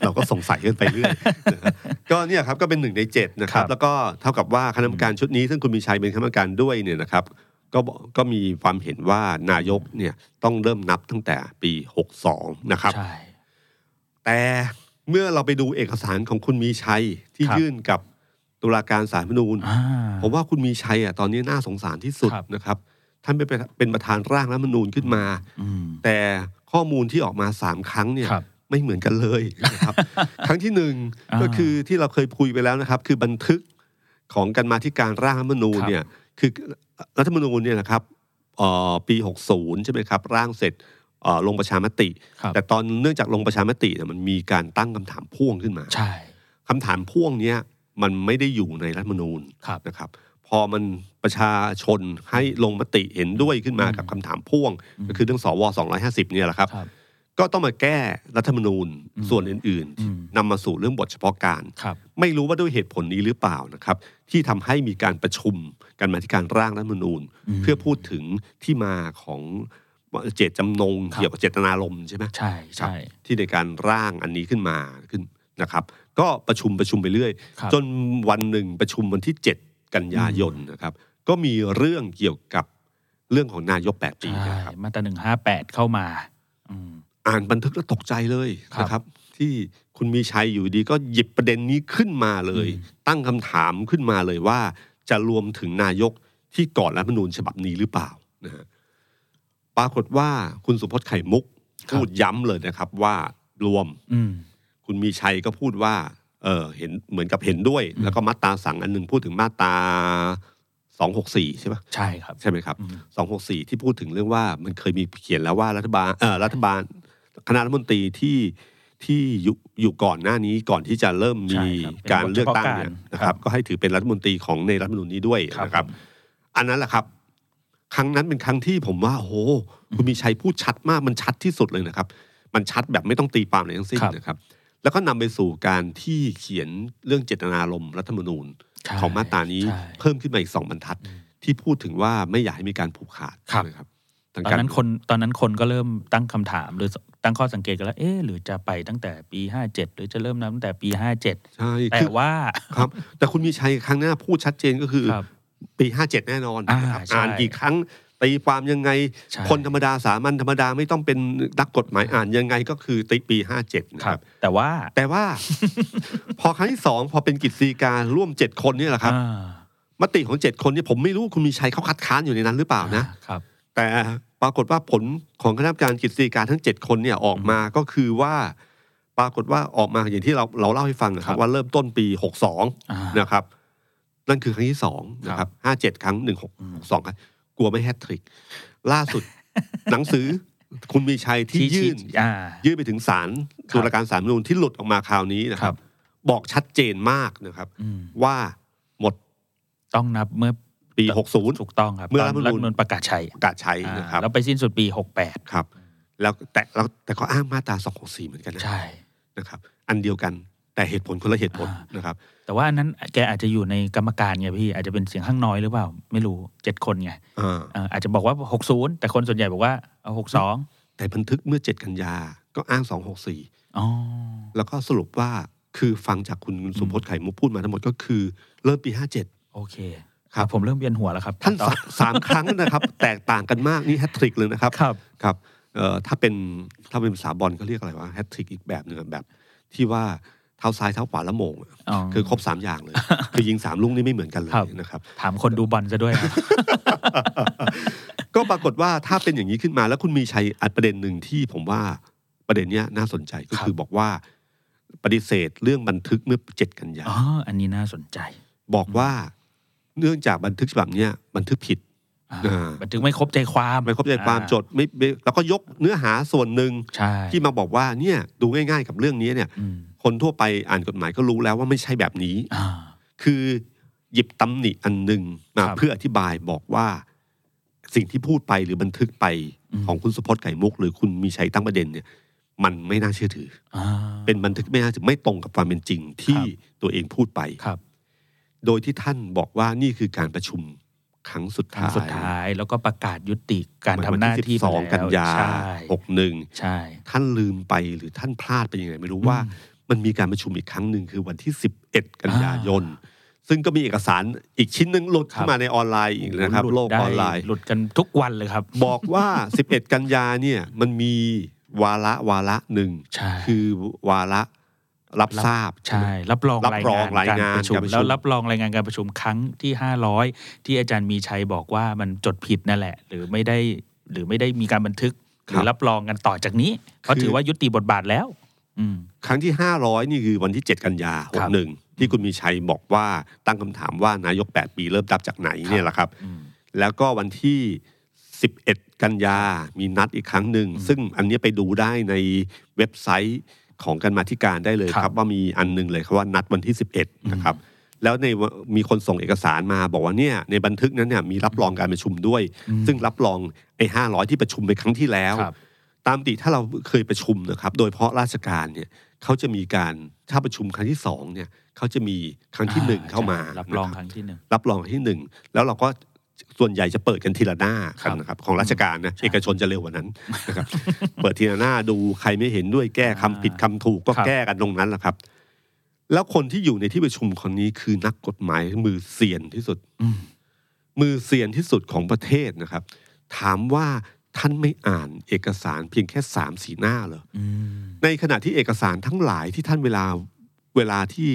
เราก็สงสัยกันไปเรื่อยนะฮะก็เนี่ยครับก็เป็นหนึ่งในเจ็ดนะครับครับ แล้วก็เท่ากับว่าคณะกรรมการชุดนี้ ซึ่งคุณมีชัยเป็นคณะกรรมการด้วยเนี่ยนะครับก็บอกก็มีความเห็นว่านายกเนี่ยต้องเริ่มนับตั้งแต่ปี 62 นะครับ ใช่ แต่เมื่อเราไปดูเอกสารของคุณมีชัยที่ครับยื่นกับตุลาการศาลรฐธรรมนูญอ่าผมว่าคุณมีชัยอะตอนนี้น่าสงสารที่สุดครับนะครับ ท่านเป็นเป็นประธานร่างรัฐธรรมนูญขึ้นมาอืมแต่ข้อมูลที่ออกมาสามครั้งเนี่ยครับไม่เหมือนกันเลยนะครับ ครั้งที่หนึ่งอ่าก็คือที่เราเคยคุยไปแล้วนะครับ คือบันทึกของกันมาที่การร่างรัฐธรรมนูญครับเนี่ยคือรัฐธรรมนูญเนี่ยนะครับเอ่อปี 60 ใช่ไหมครับ ร่างเสร็จเอ่อลงประชามติครับแต่ตอนเนื่องจากลงประชามติเนี่ยมันมีการตั้งคำถามพ่วงขึ้นมาใช่คำถามพ่วงเนี้ยมันไม่ได้อยู่ในรัฐธรรมนูญครับนะครับ พอมันประชาชนให้ลงมติเห็นด้วยขึ้นมาอืมกับคำถามพ่วง ก็คือเรื่องสว250เนี่ยแหละครับครับก็ต้องมาแก้รัฐธรรมนูญอืมส่วนอื่นอืมๆนำมาสู่เรื่องบทเฉพาะการครับไม่รู้ว่าด้วยเหตุผลนี้หรือเปล่านะครับ ที่ทำให้มีการประชุมกันมาที่การร่างรัฐธรรมนูญอืมเพื่อพูดถึงที่มาของเจตจำนงครับเกี่ยวกับเจตนารมณ์ใช่ไหมใช่ครับใช่ที่ในการร่างอันนี้ขึ้นมาขึ้นนะครับ ก็ประชุมประชุมไปเรื่อยครับจนวันหนึ่งประชุมวันที่ 7 กันยายนนะครับ ก็มีเรื่องเกี่ยวกับเรื่องของนายกแปดปีใช่นะครับมาตราหนึ่งห้าแปดเข้ามาอืมอ่านบันทึกแล้วตกใจเลยครับนะครับ ที่คุณมีชัยอยู่ดีก็หยิบประเด็นนี้ขึ้นมาเลยอืมตั้งคำถามขึ้นมาเลยว่า จะรวมถึงนายกที่ก่อนรัฐธรรมนูญฉบับนี้หรือเปล่านะฮะปรากฏว่าคุณสุพจน์ไข่มุกพูดย้ำเลยนะครับว่ารวมอืมคุณมีชัยก็พูดว่า เออเห็นเหมือนกับเห็นด้วยอืมแล้วก็มาตราสั่งอันหนึงพูดถึงมาตราสองหกสี่ใช่ปะใช่ครับใช่ไหมครับอืมสองหกสี่ที่พูดถึงเรื่องว่ามันเคยมีเขียนแล้วว่ารัฐบาลเออรัฐบาลคณะรัฐมนตรีที่ที่อยู่อยู่ก่อนหน้านี้ก่อนที่จะเริ่มมีใช่ครับเป็นการเลือกตั้งเนี่ยบทเฉพาะการนะครับครับ ก็ให้ถือเป็นรัฐมนตรีของในรัฐธรรมนูญนี้ด้วยครับนะครับผมอันนั้นแหละครับ ครั้งนั้นเป็นครั้งที่ผมว่าโอ้โหคุณมีชัยพูดชัดมากมันชัดที่สุดเลยนะครับ มันชัดแบบไม่ต้องตีความอะไรทั้งสิ้นครับนะครับ แล้วก็นำไปสู่การที่เขียนเรื่องเจตนารมณ์รัฐธรรมนูญใช่ของมาตรานี้ใช่เพิ่มขึ้นมาอีกสองบรรทัด ที่พูดถึงว่าไม่อยากให้มีการผูกขาดครับนะครับทางตอนการนั้นคนตอนนั้นคนก็เริ่มตั้งคำถามหรือตั้งข้อสังเกตกันแล้ว เอ๊ะหรือจะไปตั้งแต่ปีห้าเจ็ดหรือจะเริ่มนับตั้งแต่ปีห้าเจ็ดใช่แต่คือว่าครับ แต่คุณมีชัยครั้งหน้าพูดชัดเจนก็คือครับปีห้าเจ็ดแน่นอนอ่านะครับใช่อ่านกี่ครั้ง ตีความยังไงใช่คนธรรมดาสามัญธรรมดาไม่ต้องเป็นนักกฎหมายอ่านยังไงก็คือตีปีห้าเจ็ดนะคครัรับบแต่ว่าแต่ว่า พอครั้งที่สองพอเป็นกิจสีการร่วมเจ็ดคนเนี่ยแหละครับอ่ามติของเจ็ดคนเนี่ยผมไม่รู้คุณมีชัยเขาคัดค้านอยู่ในนั้นหรือเปล่านะครับ แต่ปรากฏว่าผลของคณะกรรมการกิจสีการทั้ง7คนเนี่ยออกมาก็คือว่า ปรากฏว่าออกมาอย่างที่เราเราเล่าให้ฟังนะคครัรับบว่าเริ่มต้นปี62อ่านะครับนั่นคือครั้งที่สองนะครับห้าเจ็ดครั้งหนึ่งหกอืมสองครั้ง กลัวไม่แฮตทริก ล่าสุดหนังสือคุณมีชัยที่ยื่นอ่ายื่นไปถึงศาลครับตุลาการศาลรัฐธรรมนูญที่หลุดออกมาคราวนี้นะครัครับบบอกชัดเจนมากนะครับอืมว่าหมดต้องนับเมื่อปี 60 ถูกต้องครับ เมื่อตรัฐธรรมนูญรัฐธรรมนูญประกาศใช้ประกาศใช้อ่านะครับแล้วไปสิ้นสุดปีหกแปดครับ แล้วแต่แล้วแต่ก็อ้างมาตรา264เหมือนกันนะใช่นะครับ อันเดียวกันแต่เหตุผลคนละเหตุผลอ่านนะครับ แต่ว่าอันนั้นแกอาจจะอยู่ในกรรมการไงพี่อาจจะเป็นเสียงข้างน้อยหรือเปล่า ไม่รู้เจ็ดคนไงอ่าเอ่ออาจจะบอกว่าหกศูนย์แต่คนส่วนใหญ่บอกว่าเอาหกสองแต่บันทึกเมื่อ7กันยาก็อ้าง264อ๋อแล้วก็สรุปว่าคือฟังจากคุณสุพจน์ไข่มุกพูดมาทั้งหมดก็คือ เริ่มปี57โอเคครับผมเริ่มเวียนหัวแล้วครับ ท่านต่อสาสามครั้งนะครับ แตกต่างกันมากนี่แฮตทริกเลยนะครับครับครับเอ่อถ้าเป็นถ้าเป็นภาษาบอลเขาเรียกอะไรว่าแฮตทริกอีกแบบหนึ่งอะแบบที่ว่า เท้าซ้ายเท้าขวาแล้วโมงอะอ๋อ คือครบสามอย่างเลย คือยิงสามลูกนี่ไม่เหมือนกันเลยครับ นะครับ ถามคนดูบอลซะด้วยครับก็ปรากฏว่าถ้าเป็นอย่างนี้ขึ้นมาแล้วคุณมีชัยอัดประเด็นหนึ่งที่ผมว่าประเด็นเนี้ยน่าสนใจก็ครับคือบอกว่า ปฏิเสธเรื่องบันทึกเมื่อเจ็ดกันยาอ๋อ อันนี้น่าสนใจบอกว่าเนื่องจากบันทึกฉบับเนี้ยบันทึกผิด อ่าอ่า บันทึกไม่ครบใจความไม่ครบใจความอ่จดไม่ไม่แล้วก็ยกเนื้อหาส่วนหนึ่งใช่ที่มาบอกว่าเนี่ยดูง่าย ๆ กับเรื่องนี้เนี่ย อืม คนทั่วไปอ่านกฎหมายก็รู้แล้วว่าไม่ใช่แบบนี้อ่าคือหยิบตำหนิอันหนึ่งมาครับเพื่ออธิบายบอกว่าสิ่งที่พูดไปหรือบันทึกไปอืมของคุณสุพจน์ไก่มุก หรือคุณมีชัยตั้งประเด็นเนี่ย มันไม่น่าเชื่อถืออ่าเป็นบันทึกไม่น่าถือไม่ตรงกับความเป็นจริงที่ครับตัวเองพูดไปครับ โดยที่ท่านบอกว่านี่คือการประชุมครั้งสุดครั้งท้ายสุดท้าย แล้วก็ประกาศยุติการทำวัหน้าที่สองไปแล้วกันยาใช่หกหนึ่งใช่ท่านลืมไปหรือท่านพลาดไปยังไงไม่รู้ว่าอื มมันมีการประชุมอีกครั้งหนึ่งคือวันที่ 11 กันยายน ซึ่งก็มีเอกสารอีกชิ้นหนึ่งหลุดครับขึ้นมาในออนไลน์อีกนะครับหดโลกได้ออนไลน์หลุดกันทุกวันเลยครับ บอกว่า 11 กันยาเนี่ยมันมีวาระวาระหนึ่งใช่คือวาระรับทราบใช่รับรองรับรองรายงานการประชุมรายงานการประชุมแล้วรับรองรายงานการประชุมครั้งที่ห้าร้อยที่อาจารย์มีชัยบอกว่ามันจดผิดนั่นแหละ หรือไม่ได้หรือไม่ได้มีการบันทึกหรือรับรองกันต่อจากนี้เพราะถือว่ายุติบทบาทแล้วอืม ครั้งที่500นี่คือวันที่7กันยาครับ61ที่คุณมีชัยบอกว่าตั้งคำถามว่านายก8ปีเริ่มนับจากไหนเนี่ยแหละครับอืมแล้วก็วันที่11กันยามีนัดอีกครั้งหนึ่ง ซึ่งอันนี้ไปดูได้ในเว็บไซต์ของกันมาธิการได้เลยครัครับบว่ามีอันหนึงเลยครับว่านัดวันที่11นะครับแล้วในวมีคนส่งเอกสารมาบอกว่าเนี่ยในบันทึกนั้นเนี่ยมีรับรองการประชุมด้วย ซึ่งรับรองไอ้ห้าร้อยที่ประชุมไปครั้งที่แล้วครับตามปกติถ้าเราเคยประชุมนะครับ โดยเฉพาะราชการเนี่ยเขาจะมีการถ้าประชุมครั้งที่สองเนี่ยเขาจะมีครั้งที่หนึ่งอ่เข้ามาใช่รับรองนะครั้งที่หนึ่งรับรองที่หนึ่งแล้วเราก็ส่วนใหญ่จะเปิดกันทีละหน้าครักับนนะครับของราชการนะใช่เอกชนจะเร็วกว่านั้นนะครับเปิดทีละหน้าดูใครไม่เห็นด้วยแก้คำผิดคำถูกก็ครับแก้กันตรงนั้นแหละครับ แล้วคนที่อยู่ในที่ประชุมคนนี้คือนักกฎหมายมือเซียนที่สุดอืมมือเซียนที่สุดของประเทศนะครับ ถามว่า ท่านไม่อ่านเอกสารเพียงแค่สามสีหน้าเหรออืมในขณะที่เอกสารทั้งหลายที่ท่านเวลาเวลาที่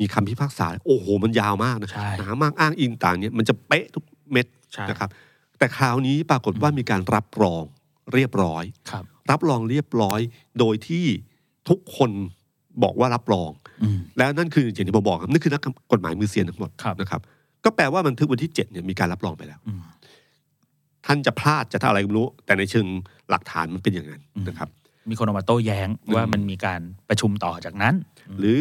มีคำพิพากษา โอ้โห มันยาวมากนะใช่หนามากอ้างอิงต่างเนี่ยมันจะเป๊ะทุกเม็ดใช่นะครับ แต่คราวนี้ปรากฏว่ามีการรับรองเรียบร้อยครับ รับรองเรียบร้อยโดยที่ทุกคนบอกว่ารับรองอืมแล้วนั่นคืออย่างที่ผมบอกครับนั่นคือนักกฎหมายมือเซียนทั้งหมดครับนะครับ ก็แปลว่าบันทึกวันที่เจ็ดเนี่ยมีการรับรองไปแล้วอืม ท่านจะพลาดจะทำอะไรก็ไม่รู้ แต่ในเชิงหลักฐานมันเป็นอย่างนั้นอืมนะครับ มีคนออกมาโต้แย้งว่ามันมีการประชุมต่อจากนั้น หรือ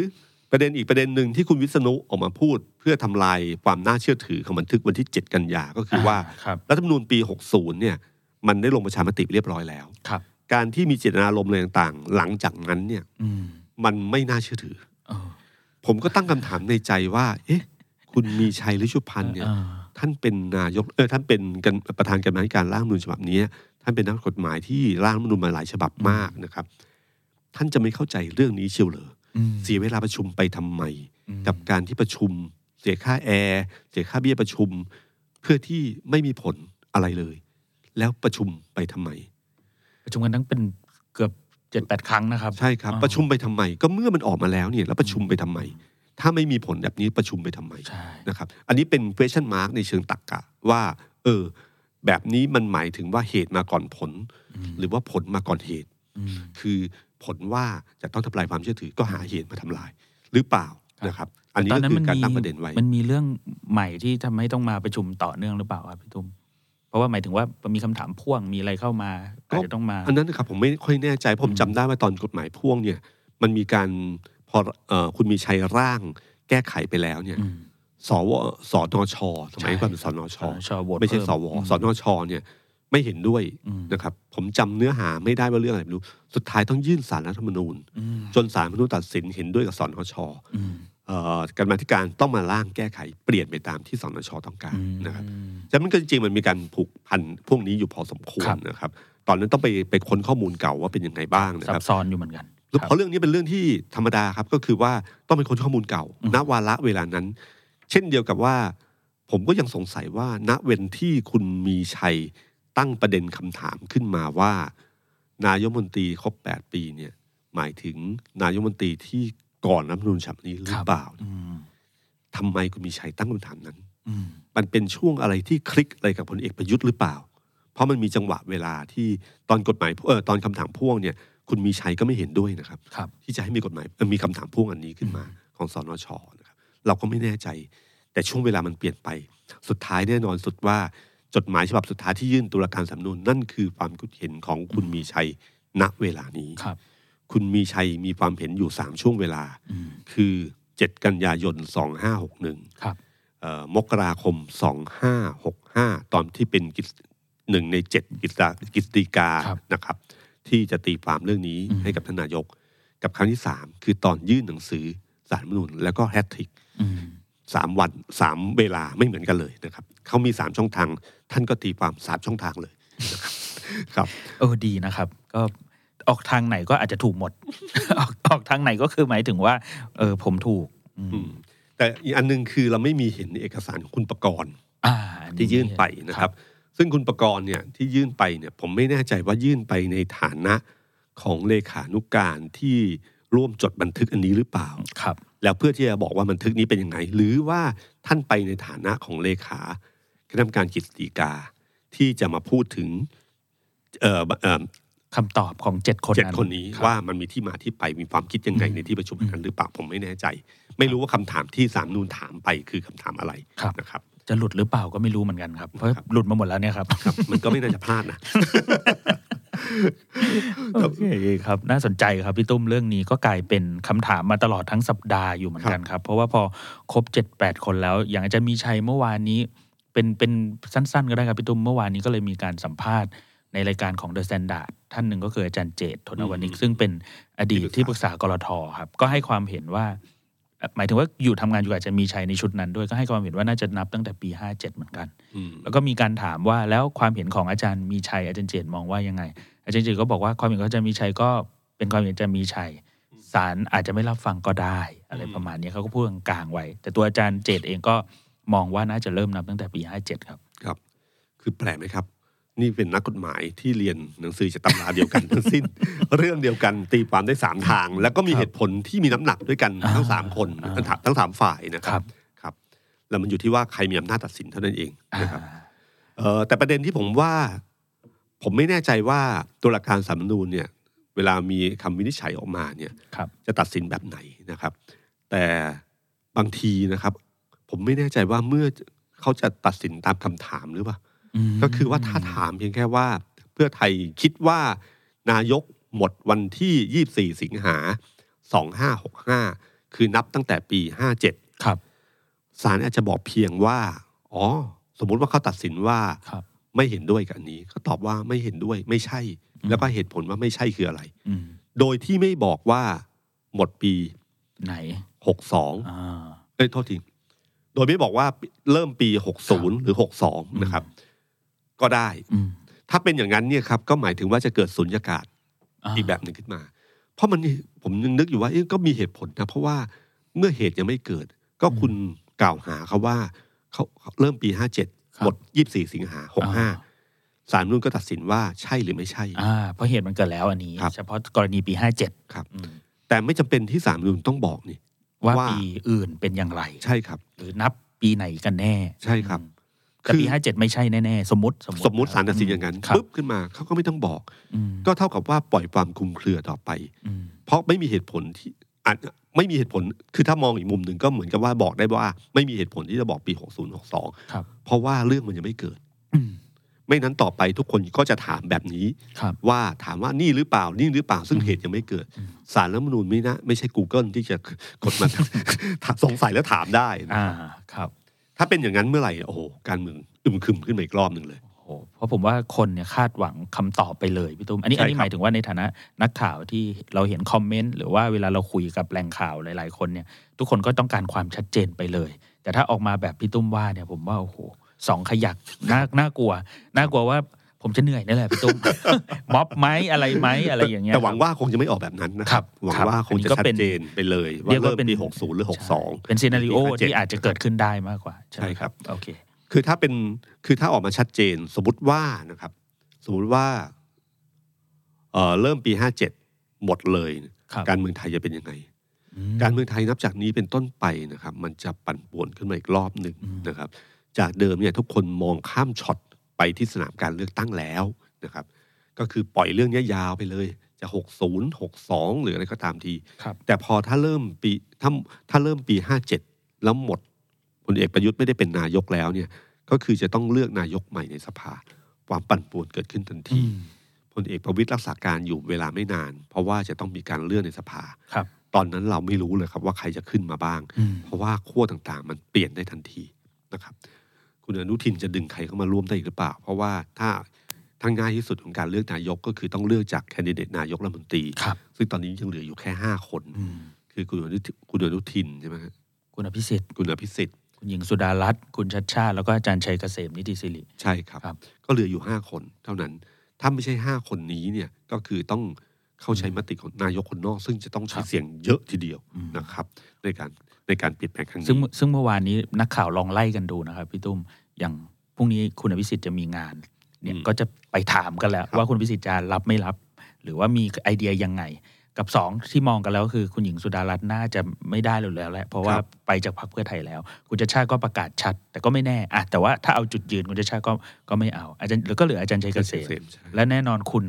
ประเด็นอีกประเด็นหนึ่งที่คุณวิษณุออกมาพูด เพื่อทำลายความน่าเชื่อถือของบันทึกวันที่ 7 กันยาก็คือว่าครับรัฐธรรมนูญปี 60 เนี่ย มันได้ลงประชามติเรียบร้อยแล้วครับ การที่มีเจตนารมณ์อะไรต่างๆ หลังจากนั้นเนี่ยอืมมันไม่น่าเชื่อถือเออผมก็ตั้งคำถามในใจว่า เอ๊ะ คุณมีชัยฤชุพันธ์เนี่ยเออ ท่านเป็นนายกเออท่านเป็นกันประธานกรรมาธิการร่างรัฐธรรมนูญฉบับนี้ ท่านเป็นนักกฎหมายที่ร่างรัฐธรรมนูญมาหลายฉบับมากนะครับ ท่านจะไม่เข้าใจเรื่องนี้เชียวเหรออืมเสียเวลาประชุมไปทำไมอืมกับการที่ประชุม เสียค่าแอร์เสียค่าเบี้ยประชุม เพื่อที่ไม่มีผลอะไรเลย แล้วประชุมไปทำไม ประชุมกันทั้งเป็นเกือบเจ็ดแปดครั้งนะครับ ใช่ครับอ๋อประชุมไปทำไม ก็เมื่อมันออกมาแล้วเนี่ยแล้วประชุมไปทำไม ถ้าไม่มีผลแบบนี้ประชุมไปทำไมใช่นะครับอันนี้เป็น question mark ในเชิงตรรกกะว่า เออ แบบนี้มันหมายถึงว่าเหตุมาก่อนผลอืมหรือว่าผลมาก่อนเหตุอืมคือผลว่าจะต้องทำลายความเชื่อถือก็หาเหตุมาทำลาย หรือเปล่าครับนะครับอันนี้ก็คือการตั้งประเด็นไว้ มันมีเรื่องใหม่ที่ทำให้ต้องมาประชุมต่อเนื่องหรือเปล่าครับพี่ตุ้มเพราะว่าหมายถึงว่ามีคำถามพ่วงมีอะไรเข้ามาก็อาจจะต้องมา อันนั้นนะครับผมไม่ค่อยแน่ใจผมจำได้ว่าตอนกฎหมายพ่วงเนี่ย มันมีการ พอเอ่อคุณมีชัยร่างแก้ไขไปแล้วเนี่ยอืมสวสนชสมัยก่อนเป็นสนชสนชโหวตไม่ใช่เพิ่สวสนชเนี่ยไม่เห็นด้วยอืมนะครับ ผมจำเนื้อหาไม่ได้ว่าเรื่องอะไรไม่รู้ สุดท้ายต้องยื่นสารรัฐธรรมนูญอืมจนสารรัฐธรรมนูญตัดสินเห็นด้วยกับสนชอืมเอ่อการมาธิการต้องมาร่างแก้ไขเปลี่ยนไปตามที่สนชต้องการอืมนะครับฉะนั้นมันก็จริงๆมันมีการผูกพันพวกนี้อยู่พอสมควครัรบนะครับ ตอนนั้นต้องไปไปค้นข้อมูลเก่าว่าเป็นยังไงบ้างนะซัครับบซ้อนอยู่เหมือนกันแล้วค เพรับราะเรื่องนี้เป็นเรื่องที่ธรรมดาครับ ก็คือว่าต้องเป็นคนข้อมูลเก่าอืมณวาระเวลานั้น เช่นเดียวกับว่า ผมก็ยังสงสัยว่า ณเว้นที่คุณมีชัยตั้งประเด็นคำถามขึ้นมาว่า นายกมนตรีครบแปดปีเนี่ย หมายถึงนายกมนตรีที่ก่อนรัฐธรรมนูญฉบับนี้หรือเปล่าอืมทำไมคุณมีชัยตั้งคำถามนั้นอืมมันเป็นช่วงอะไรที่คลิกอะไรกับพลเอกประยุทธ์หรือเปล่า เพราะมันมีจังหวะเวลาที่ตอนกฎหมายเออตอนคำถามพ่วงเนี่ย คุณมีชัยก็ไม่เห็นด้วยนะครับครับที่จะให้มีกฎหมายเอ่อมีคำถามพ่วงอันนี้ขึ้นมาของสนชนะครับเราก็ไม่แน่ใจ แต่ช่วงเวลามันเปลี่ยนไป สุดท้ายแน่นอนสุดว่าจดหมายฉบับสุดท้ายที่ยื่นตุลาการสำนวนนั่นคือความคิดเห็นของคุณมีชัยณเวลานี้ครับ คุณมีชัยมีความเห็นอยู่สามช่วงเวลาอืมคือ7กันยายน2561ครับเอ่อมกราคม2565ตอนที่เป็นกิจหนึ่งในเจ็ดกิจสกิจตีกาครับนะครับ ที่จะตีความเรื่องนี้อืมให้กับท่านนายก กับครั้งที่สามคือตอนยื่นหนังสือสารรัฐธรรมนูญแล้วก็แฮตทริกอืมสามวันสามเวลาไม่เหมือนกันเลยนะครับเขามีสามช่องทาง ท่านก็ตีความสามช่องทางเลยนะครับครับเออดีนะครับ ก็ออกทางไหนก็อาจจะถูกหมด ออกออกทางไหนก็คือหมายถึงว่า เออผมถูก อืมอืมแต่อีกอันหนึงคือเราไม่มีเห็นเอกสารของคุณประกรณ์อ่าที่ยื่นไปนะครับ ซึ่งคุณประกรณ์เนี่ยที่ยื่นไปเนี่ยผมไม่แน่ใจว่ายื่นไปในฐานะของเลขานุการที่ร่วมจดบันทึกอันนี้หรือเปล่าครับ แล้วเพื่อที่จะบอกว่าบันทึกนี้เป็นยังไง หรือว่าท่านไปในฐานะของเลขาคณะกรรมการกฤษฎีกาที่จะมาพูดถึงเอ่อเอ่อคำตอบของเจ็ดคนเจ็ดนั้นคนนี้รับว่ามันมีที่มาที่ไปมีความคิดยังไงอืมในที่ประชุมนั้นหรือเปล่าผมไม่แน่ใจ ไม่รู้ว่าคำถามที่สามนูนถามไปคือคำถามอะไรครับนะครับ จะหลุดหรือเปล่าก็ไม่รู้เหมือนกันครับ เพราะครับหลุดมาหมดแล้วเนี่ยครับครับ มันก็ไม่น่าจะพลาดนะโอเคครับ น่าสนใจครับพี่ตุ้มเรื่องนี้ก็กลายเป็นคำถามมาตลอดทั้งสัปดาห์อยู่เหมือนกันครับ เพราะว่าพอครบเจ็ดแปดคนแล้ว อย่างอาจารย์มีชัยเมื่อวานนี้ เป็นเป็นสั้น ๆ ก็ได้ครับพี่ตุ้มเมื่อวานนี้ก็เลยมีการสัมภาษณ์ในรายการของ The Standard ท่านหนึ่งก็คืออาจารย์เจตธนวณิกอืมซึ่งเป็นอดีตที่ที่ปปรึรึกกษาษากรทครับ ก็ให้ความเห็นว่าเอ่อ หมายถึงว่าอยู่ทำงานอยู่กับอาจารย์มีชัยในชุดนั้นด้วยก็ให้ความเห็นว่าน่าจะนับตั้งแต่ปี 57 เหมือนกันอืมแล้วก็มีการถามว่าแล้วความเห็นของอาจารย์มีชัยอาจารย์เจตมองว่ายังไง อาจารย์เจตก็บอกว่าความเห็นของอาจารย์มีชัยก็เป็นความเห็นอาจารย์มีชัยศาลอาจจะไม่รับฟังก็ได้ อะไรประมาณนี้เขาก็พูดกลางๆไว้ แต่ตัวอาจารย์เจตเองก็มองว่าน่าจะเริ่มนับตั้งแต่ปี 57 ครับ ครับ คือแปลกไหมครับ นี่เป็นนักกฎหมายที่เรียนหนังสือจากตำราเดียวกันทั้งสิ้น เรื่องเดียวกันตีความได้สามทาง แล้วก็มีครับเหตุผลที่มีน้ำหนักด้วยกันอ่าทั้งสามคนอ่าทั้งสามทั้งสามฝ่ายนะคครัรับบครับ แล้วมันอยู่ที่ว่าใครมีอำนาจตัดสินเท่านั้นเองนะครับอ่าเอ่อแต่ประเด็นที่ผมว่า ผมไม่แน่ใจว่าตุลาการสาลรฐธรรมนูญเนี่ย เวลามีคำวินิจฉัยออกมาเนี่ยครับจะตัดสินแบบไหนนะครับ แต่บางทีนะครับ ผมไม่แน่ใจว่าเมื่อเขาจะตัดสินตามคำถามหรือเปล่าม ก็คือว่าถ้าถามเพียงแค่ว่า เพื่อไทยคิดว่านายกหมดวันที่ 24 สิงหา 2565 คือนับตั้งแต่ปี 57 ครับศาลอาจจะบอกเพียงว่า อ๋อ สมมุติว่าเขาตัดสินว่าครับไม่เห็นด้วยกับอันนี้เขาตอบว่าไม่เห็นด้วยไม่ใช่อืมแล้วก็เหตุผลว่าไม่ใช่คืออะไรอืมโดยที่ไม่บอกว่าหมดปีไหน62อ่าเอ้ยโทษที โดยไม่บอกว่าเริ่มปี60หรือ62นะครับ ก็ได้อืมถ้าเป็นอย่างนั้นเนี่ยครับก็หมายถึงว่าจะเกิดสุญญากาศาอีกแบบหนึ่งขึ้นมา เพราะมันผมยังนึกอยู่ว่าเอ๊ะก็มีเหตุผลนะเพราะว่าเมื่อเหตุยังไม่เกิด ก็คุณกล่าวหาเขาว่าเขาเขาเริ่มปี57หมด24สิงหา65ศาลนู่นก็ตัดสินว่าใช่หรือไม่ใช่อ่าเพราะเหตุมันเกิดแล้วอันนี้ครับเฉพาะกรณีปี57ครับอืมแต่ไม่จำเป็นที่ศาลนู่นต้องบอกนี่ว่าว่าปีอื่นเป็นอย่างไร ใช่ครับ หรือนับปีไหนกันแน่ ใช่ครับอืม แต่ปี57ไม่ใช่แน่ๆ สมมติ สมมุติศาลตัดสินอย่างนั้นครับปุ๊บขึ้นมาเขาก็ไม่ต้องบอกอืมก็เท่ากับว่าปล่อยความคลุมเครือต่อไปอืมเพราะไม่มีเหตุผลที่อาจไม่มีเหตุผลคือถ้ามองอีกมุมหนึ่งก็เหมือนกับว่าบอกได้ว่า ไม่มีเหตุผลที่จะบอกปี 60 62ครับเพราะว่าเรื่องมันยังไม่เกิดอืมไม่นั้นต่อไปทุกคนก็จะถามแบบนี้ครับว่าถามว่านี่หรือเปล่านี่หรือเปล่าซึ่งเหตุยังไม่เกิดอืมสารรัฐธรรมนูญไม่นะไม่ใช่ Google ที่จะกดมาสงสัยแล้วถามได้นะอ่าครับครับ ถ้าเป็นอย่างนั้นเมื่อไหร่โอ้โหการเมืองอึมครึมขึ้นมาอีกรอบหนึ่งเลยโอ้โหเพราะผมว่าคนเนี่ยคาดหวังคำตอบไปเลยพี่ตุ้มอันนี้ใช่อันนี้ครับหมายถึงว่าในฐานะนักข่าวที่เราเห็นคอมเมนต์หรือว่าเวลาเราคุยกับแหล่งข่าวหลาย ๆ คนเนี่ย ทุกคนก็ต้องการความชัดเจนไปเลย แต่ถ้าออกมาแบบพี่ตุ้มว่าเนี่ยผมว่าโอ้โหสองขยักน่าน่ากลัว น่ากลัวว่า ผมจะเหนื่อยนั่นแหละพี่ตุ้มม็อบไหมอะไรไหมอะไรอย่างเงี้ยแต่หวังว่าคงจะไม่ออกแบบนั้นนะคครัรับบหวังครับว่าคงจะอันนี้ก็ชัดเป็นเจนไปเลยว่าเรียกว่าเริ่มเป็นปี60 หรือ 62 เป็นซีนารีโอปี57ที่อาจจะเกิดขึ้นได้มากกว่าใช่ไหมใช่ครับโอเคคือถ้าเป็นคือถ้าออกมาชัดเจน สมมติว่านะครับ สมมติว่าเอ่อเริ่มปี 57 หมดเลยครับการเมืองไทยจะเป็นยังไงอืมการเมืองไทยนับจากนี้เป็นต้นไปนะครับ มันจะปั่นป่วนขึ้นมาอีกรอบหนึ่งอืมนะครับ จากเดิมเนี่ยทุกคนมองข้ามช็อต ไปที่สนามการเลือกตั้งแล้วนะครับ ก็คือปล่อยเรื่องนี้ยาวไปเลย จะ 60 62 หรืออะไรก็ตามทีครับแต่พอถ้าเริ่มปีถ้าถ้าเริ่มปี 57 แล้วหมดพลเอกประยุทธ์ไม่ได้เป็นนายกแล้วเนี่ยก็คือจะต้องเลือกนายกใหม่ในสภา ความปั่นป่วนเกิดขึ้นทันอืทีมพลเอกประวิตยรักษาการอยู่เวลาไม่นาน เพราะว่าจะต้องมีการเลือกในสภาครับ ตอนนั้นเราไม่รู้เลยครับว่าใครจะขึ้นมาบ้างอืมเพราะว่าขั้วต่างๆ มันเปลี่ยนได้ทันทีนะครับ คุณอนุทินจะดึงใครเข้ามาร่วมได้อีกหรือเปล่า เพราะว่าถ้าทั้งง่ายที่สุดของการเลือกนายกก็คือต้องเลือกจากแคนดิเดตนายกรัฐมนตรีครับซึ่งตอนนี้ยังเหลืออยู่แค่ห้าคนอืมคือคุณอนุทินคุณอนุทินใช่ไหมครับคุณอภิสิทธิ์คุณอภิสิทธิ์คุณหญิงสุดารัตน์คุณชัดชาติ แล้วก็อาจารย์ชัยเกษมนิติสิริใช่ครับครับก็เหลืออยู่ห้าคนเท่านั้น ถ้าไม่ใช่ห้าคนนี้เนี่ยก็คือต้องเข้าใช้มติของนายกคนนอก ซึ่งจะต้องใช้เสียงเยอะทีเดียวอืมนะครับ ในการ ในการเปลี่ยนแปลงครั้งนี้ซึ่งซึ่งเมื่อวานนี้นักข่าวลองไล่กันดูนะครับพี่ตุ้มอย่างพรุ่งนี้คุณอภิสิทธิ์จะมีงานเนี่ยอืมก็จะไปถามกันแล้วครับว่าคุณอภิสิทธิ์จะรับไม่รับ หรือว่ามีไอเดียยังไง กับสองที่มองกันแล้วก็คือคุณหญิงสุดารัตน์น่าจะไม่ได้เลยแล้วแหละเพราะว่าไปจากพรรคเพื่อไทยแล้ว คุณชาติชาติก็ประกาศชัด แต่ก็ไม่แน่อะแต่ว่าถ้าเอาจุดยืนคุณชาติชาติก็ก็ไม่เอาอาจารย์หรือก็เหลืออาจารย์ชัยเกษมใช่และแน่นอนคุณ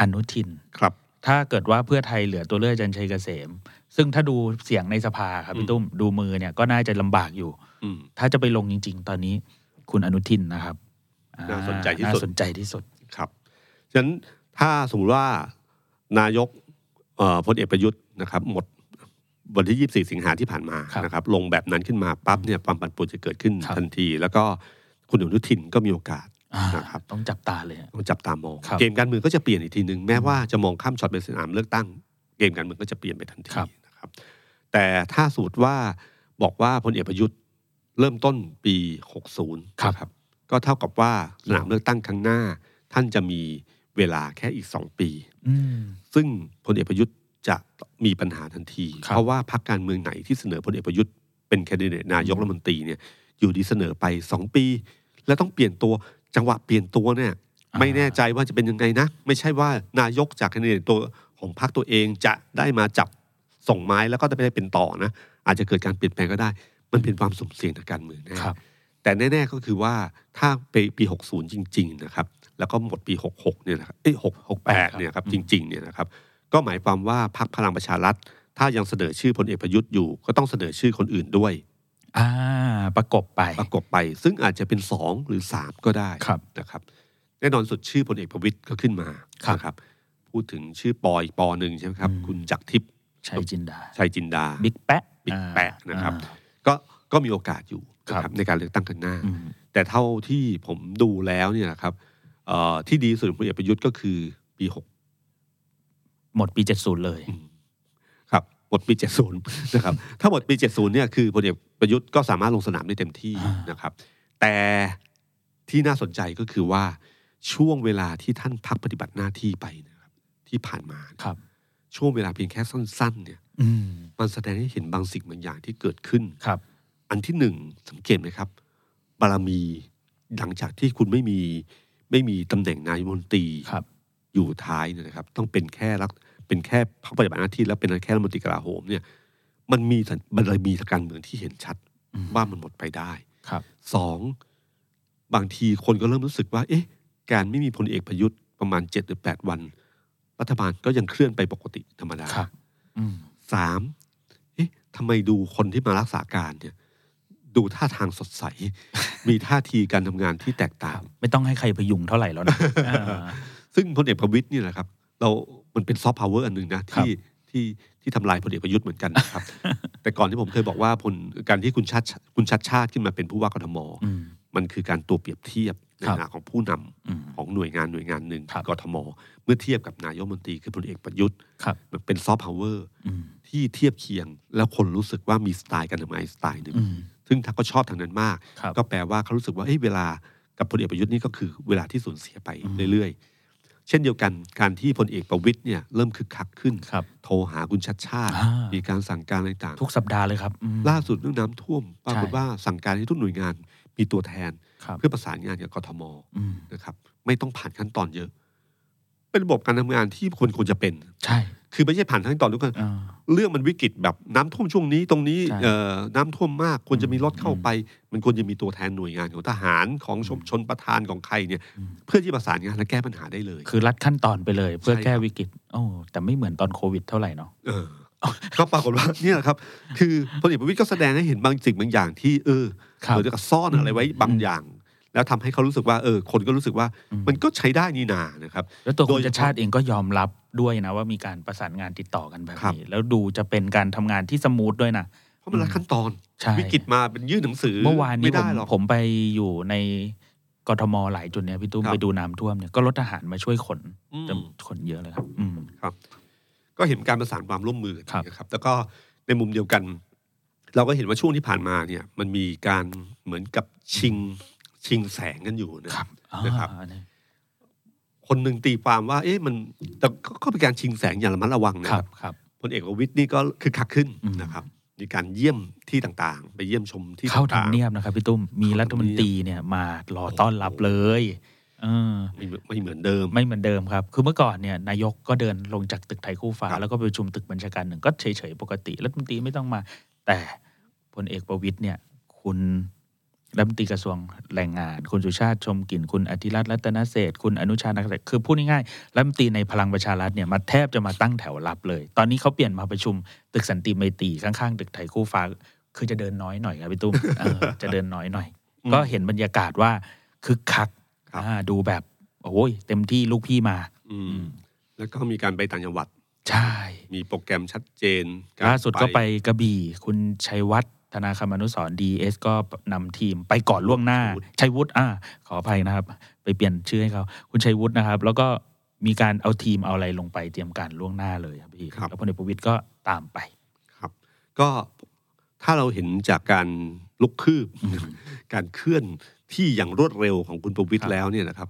อนุทินครับ ถ้าเกิดว่าเพื่อไทยเหลือตัวเลือกอาจันชัยเกษม ซึ่งถ้าดูเสียงในสภาครับอืพี่มตุ้มดูมือเนี่ยก็น่าจะลำบากอยู่อืมถ้าจะไปลงจริง ๆ ตอนนี้คุณอนุทินนะครับอ่น่าสนใจที่สุดน่าสนใจที่สุดครับฉะนั้นถ้าสมมติว่านายกเอ่อพลเอกประยุทธ์นะครับ หมดวันที่ 24 สิงหาที่ผ่านมาครับนะครับ ลงแบบนั้นขึ้นมาปั๊บเนี่ยความปั่นป่วนจะเกิดขึ้นครับทันที แล้วก็คุณอนุทินก็มีโอกาสอ่านะครับต้องจับตาเลยอะต้องจับตามองครับเกมการเมืองก็จะเปลี่ยนอีกทีหนึ่งแม้ว่าจะมองข้ามช็อตไปสนามเลือกตั้ง เกมการเมืองก็จะเปลี่ยนไปทันทีครับ นะครับ แต่ถ้าสูตรว่าบอกว่าพลเอกประยุทธ์เริ่มต้นปี 60นะครับก็เท่ากับว่าสนามเลือกตั้งครั้งหน้า ท่านจะมีเวลาแค่อีกสองปีอืมซึ่งพลเอกประยุทธ์จะมีปัญหาทันทีครับเพราะว่าพรรคการเมืองไหนที่เสนอพลเอกประยุทธ์เป็นแคนดิเดตนายกรัฐมนตรีเนี่ยอยู่ดีเสนอไปสองปี แล้วต้องเปลี่ยนตัวจังหวะเปลี่ยนตัวเนี่ย ไม่แน่ใจว่าจะเป็นยังไงนะ ไม่ใช่ว่านายกจากแคนดิเดตตัวของพรรคตัวเองจะได้มาจับ ส่งไม้แล้วก็จะไม่ได้เป็นต่อนะ อาจจะเกิดการเปลี่ยนแปลงก็ได้ มันเป็นความสุ่มเสี่ยงทางการเมืองแน่ครับแต่แน่ ๆก็คือว่าถ้าไปปี 60 จริง ๆ นะครับ แล้วก็หมดปี 66 เนี่ยนะครับเอ้ย6 68 เนี่ยครับอืจมริง ๆ เนี่ยนะครับ ก็หมายความว่าพรรคพลังประชารัฐ ถ้ายังเสนอชื่อพลเอกประยุทธ์อยู่ ก็ต้องเสนอชื่อคนอื่นด้วยอ่าประกบไปประกบไป ซึ่งอาจจะเป็น 2 หรือ 3 ก็ได้ครับนะครับ แน่นอนสุดชื่อพลเอกประวิตยก็ขึ้นมาครับนะครับพูดถึงชื่อปอยปอหนึ่งใช่ไหมครับอืมคุณจักรทิพย์ ชัยจินดาชัยจินดาบิ๊กแปะบิ๊กแปะนะครับอ่าก็ก็มีโอกาสอยู่นะคครัรับบในการเลือกตั้งข้างหน้าอืมแต่เท่าที่ผมดูแล้วเนี่ยนะครับเอ่อที่ดีสุดของพลเอกประยุทธ์ก็คือปีหกหมดปีเจ็ดศูนย์เลยครับหมดปี70นะครับถ้าหมดปี70เนี่ยคือพลเอกประยุทธ์ก็สามารถลงสนามได้เต็มที่อ่านนะครับ แต่ที่น่าสนใจก็คือว่าช่วงเวลาที่ท่านพักปฏิบัติหน้าที่ไปนะครับที่ผ่านมาครับ ช่วงเวลาเพียงแค่สั้น ๆ เนี่ยอืมมันแสดงให้เห็นบางสิ่งบางอย่างที่เกิดขึ้นครับ อันที่หนึ่งสังเกตไหมครับ บารมีหลังจากที่คุณไม่มีไม่มีตำแหน่งนายกรัฐมนตรีครับอยู่ท้ายเนี่ยนะครับ ต้องเป็นแค่รักเป็นแค่พักปฏิบัติหน้าที่แล้วเป็นแค่รัฐมนตรีกลาโหมเนี่ย มันมีสัญบารมีทางการเมืองที่เห็นชัดอืมว่ามันหมดไปได้ครับสองบางทีคนก็เริ่มรู้สึกว่า เอ๊ะ การไม่มีพลเอกประยุทธ์ประมาณเจ็ดหรือแปดวัน รัฐบาลก็ยังเคลื่อนไปปกติธรรมดาครับอืมสามเอ๊ะทำไมดูคนที่มารักษาการเนี่ย ดูท่าทางสดใส มีท่าทีการทำงานที่แตกต่าง ไม่ต้องให้ใครพยุงเท่าไหร่แล้วนะอ่าซึ่งพลเอกประวิตรนี่แหละครับ เรา มันเป็นซอฟต์พาวเวอร์อันหนึ่งนะครับที่ที่ที่ทำลายพลเอกประยุทธ์เหมือนกันนะครับ แต่ก่อนที่ผมเคยบอกว่าผลการที่คุณชัชคุณชัชชาติขึ้นมาเป็นผู้ว่ากทมอื มมันคือการตัวเปรียบเทียบในครับฐานะของผู้นำอืมของหน่วยงานหน่วยงานหนึ่งครับกทม เมื่อเทียบกับนายกรัฐมนตรีคือพลเอกประยุทธ์ครับมันเป็น soft power อืมที่เทียบเคียง แล้วคนรู้สึกว่ามีสไตล์การทำงานอีกสไตล์หนึ่งอืมซึ่งถ้าก็ชอบทางนั้นมากครับก็แปลว่าเขารู้สึกว่าเอ้ยเวลากับพลเอกประยุทธ์นี่ก็คือเวลาที่สูญเสียไปอืมเรื่อยๆ เช่นเดียวกันการที่พลเอกประวิตยเนี่ยเริ่มคึกคักขึ้นครับโทรหาคุณชัดชาติอ่ามีมีการสั่งการอะไรต่างทุกสัปดาห์เลยครับอืมล่าสุดเรื่องน้ำท่วมปรากฏใช่ว่าสั่งการให้ทุกหน่วยงาน มีตัวแทนครับเพื่อประสานงานกับกทมอืมนะครับไม่ต้องผ่านขั้นตอนเยอะ เป็นระบบการทำงานที่คนควรจะเป็น ใช่ คือไม่ใช่ผ่านขั้นตอนทุกคนอ่าเรื่องมันวิกฤตแบบน้ำท่วมช่วงนี้ตรงนี้ใช่เอ่อน้ำท่วมมากควรจะมีรถเข้าอืมไป มันควรจะมีตัวแทนหน่วยงานของทหารของชมชนประธานของใครเนี่ยอืมเพื่อที่ประสานงานและแก้ปัญหาได้เลย คือรัดขั้นตอนไปเลย เพื่อใช่แก้ครับวิกฤตโอ้แต่ไม่เหมือนตอนโควิดเท่าไหร่เนาะเออก็ปรากฏว่าเนี่ยแหละครับ คือพลเอกประวิตยก็แสดงให้เห็นบางสิ่งบางอย่างที่เออ ครับเหมือนกับซ่อนอะไรไว้บางอย่าง แล้วทำให้เขารู้สึกว่าเออคนก็รู้สึกว่าอืมมันก็ใช้ได้นี่นานะครับ แล้วตัวโดคุยณเฉชาพาะชาติเองก็ยอมรับด้วยนะว่ามีการประสานงานติดต่อกันแบบครับนี้แล้วดูจะเป็นการทำงานที่สมูทด้วยนะเพราะมันรัดขั้นตอนใช่วิกฤตมาเป็นยื่นหนังสือเมื่อวานนี้ไม่ผได้มหรอกผมไปอยู่ในกทมหลายจุดเนี่ยพี่ตุ้มครับไปดูน้ำท่วมเนี่ยก็รถทหารมาช่วยขนอืมจะขนเยอะเลยครับอืมก็เห็นการประสานความร่วมมือกันครับนะครับ แล้วก็ในมุมเดียวกัน เราก็เห็นว่าช่วงที่ผ่านมาเนี่ยมันมีการเหมือนกับชิงชิงแสงกันอยู่นะครับอ่านะครับนี่คนหนึ่งตีความว่า เอ๊ะมันแต่ก็ก็เป็นการชิงแสงอย่างระมัดระวังนะคครัรับบครับพลเอกประวิตยนี่ก็คึกคักขึ้นอืมนะครับมีการเยี่ยมที่ต่างๆ ไปเยี่ยมชมที่เข้าต่างๆทำเนียบนะครับพี่ตุ้มมีรัฐมนตรีเนี่ยมารอต้อนรับเลยเออไม่ไม่เหมือนเดิม ไม่เหมือนเดิมครับ คือเมื่อก่อนเนี่ยนายกก็เดินลงจากตึกไทยคู่ฟ้าครับแล้วก็ไปประชุมตึกบัญชาการหนึ่งก็เฉยๆปกติรัฐมนตรีไม่ต้องมา แต่ พลเอกประวิตยเนี่ยคุณรัฐมนตรีกระทรวงแรงงาน คุณสุชาติชมกลิ่นคุณอธิรัตน์รัตนเศรษฐ์คุณอนุชานักเศรษฐ์คือพูดง่ายๆรัฐมนตรีในพลังประชารัฐเนี่ยมาแทบจะมาตั้งแถวรับเลย ตอนนี้เขาเปลี่ยนมาประชุม ตึกสันติไมตรีข้างๆ ตึกไทยคู่ฟ้า คือจะเดินน้อยหน่อยครับพี่ตุ้มเออจะเดินน้อยหน่อย ก็เห็นบรรยากาศว่าคึกคักครับอ่าดูแบบโอ้ยเต็มที่ลูกพี่มา อืมแล้วก็มีการไปต่างจังหวัด ใช่ มีโปรแกรมชัดเจนรล่าสุดก็ไปกระบี่ คุณชัยวัฒน์ ธนาคมอนุสรดีเอสก็นำทีมไปก่อนล่วงหน้าชัยวุฒิอ่า ขออภัยนะครับ ไปเปลี่ยนชื่อให้เขาคุณชัยวุฒินะครับ แล้วก็มีการเอาทีมเอาอะไรลงไปเตรียมการล่วงหน้าเลยครับพี่ครับแล้วพลเอกประวิตยก็ตามไปครับ ก็ถ้าเราเห็นจากการลุกคืบ การเคลื่อนที่อย่างรวดเร็วของคุณประวิตครัยบแล้วเนี่ยนะครับ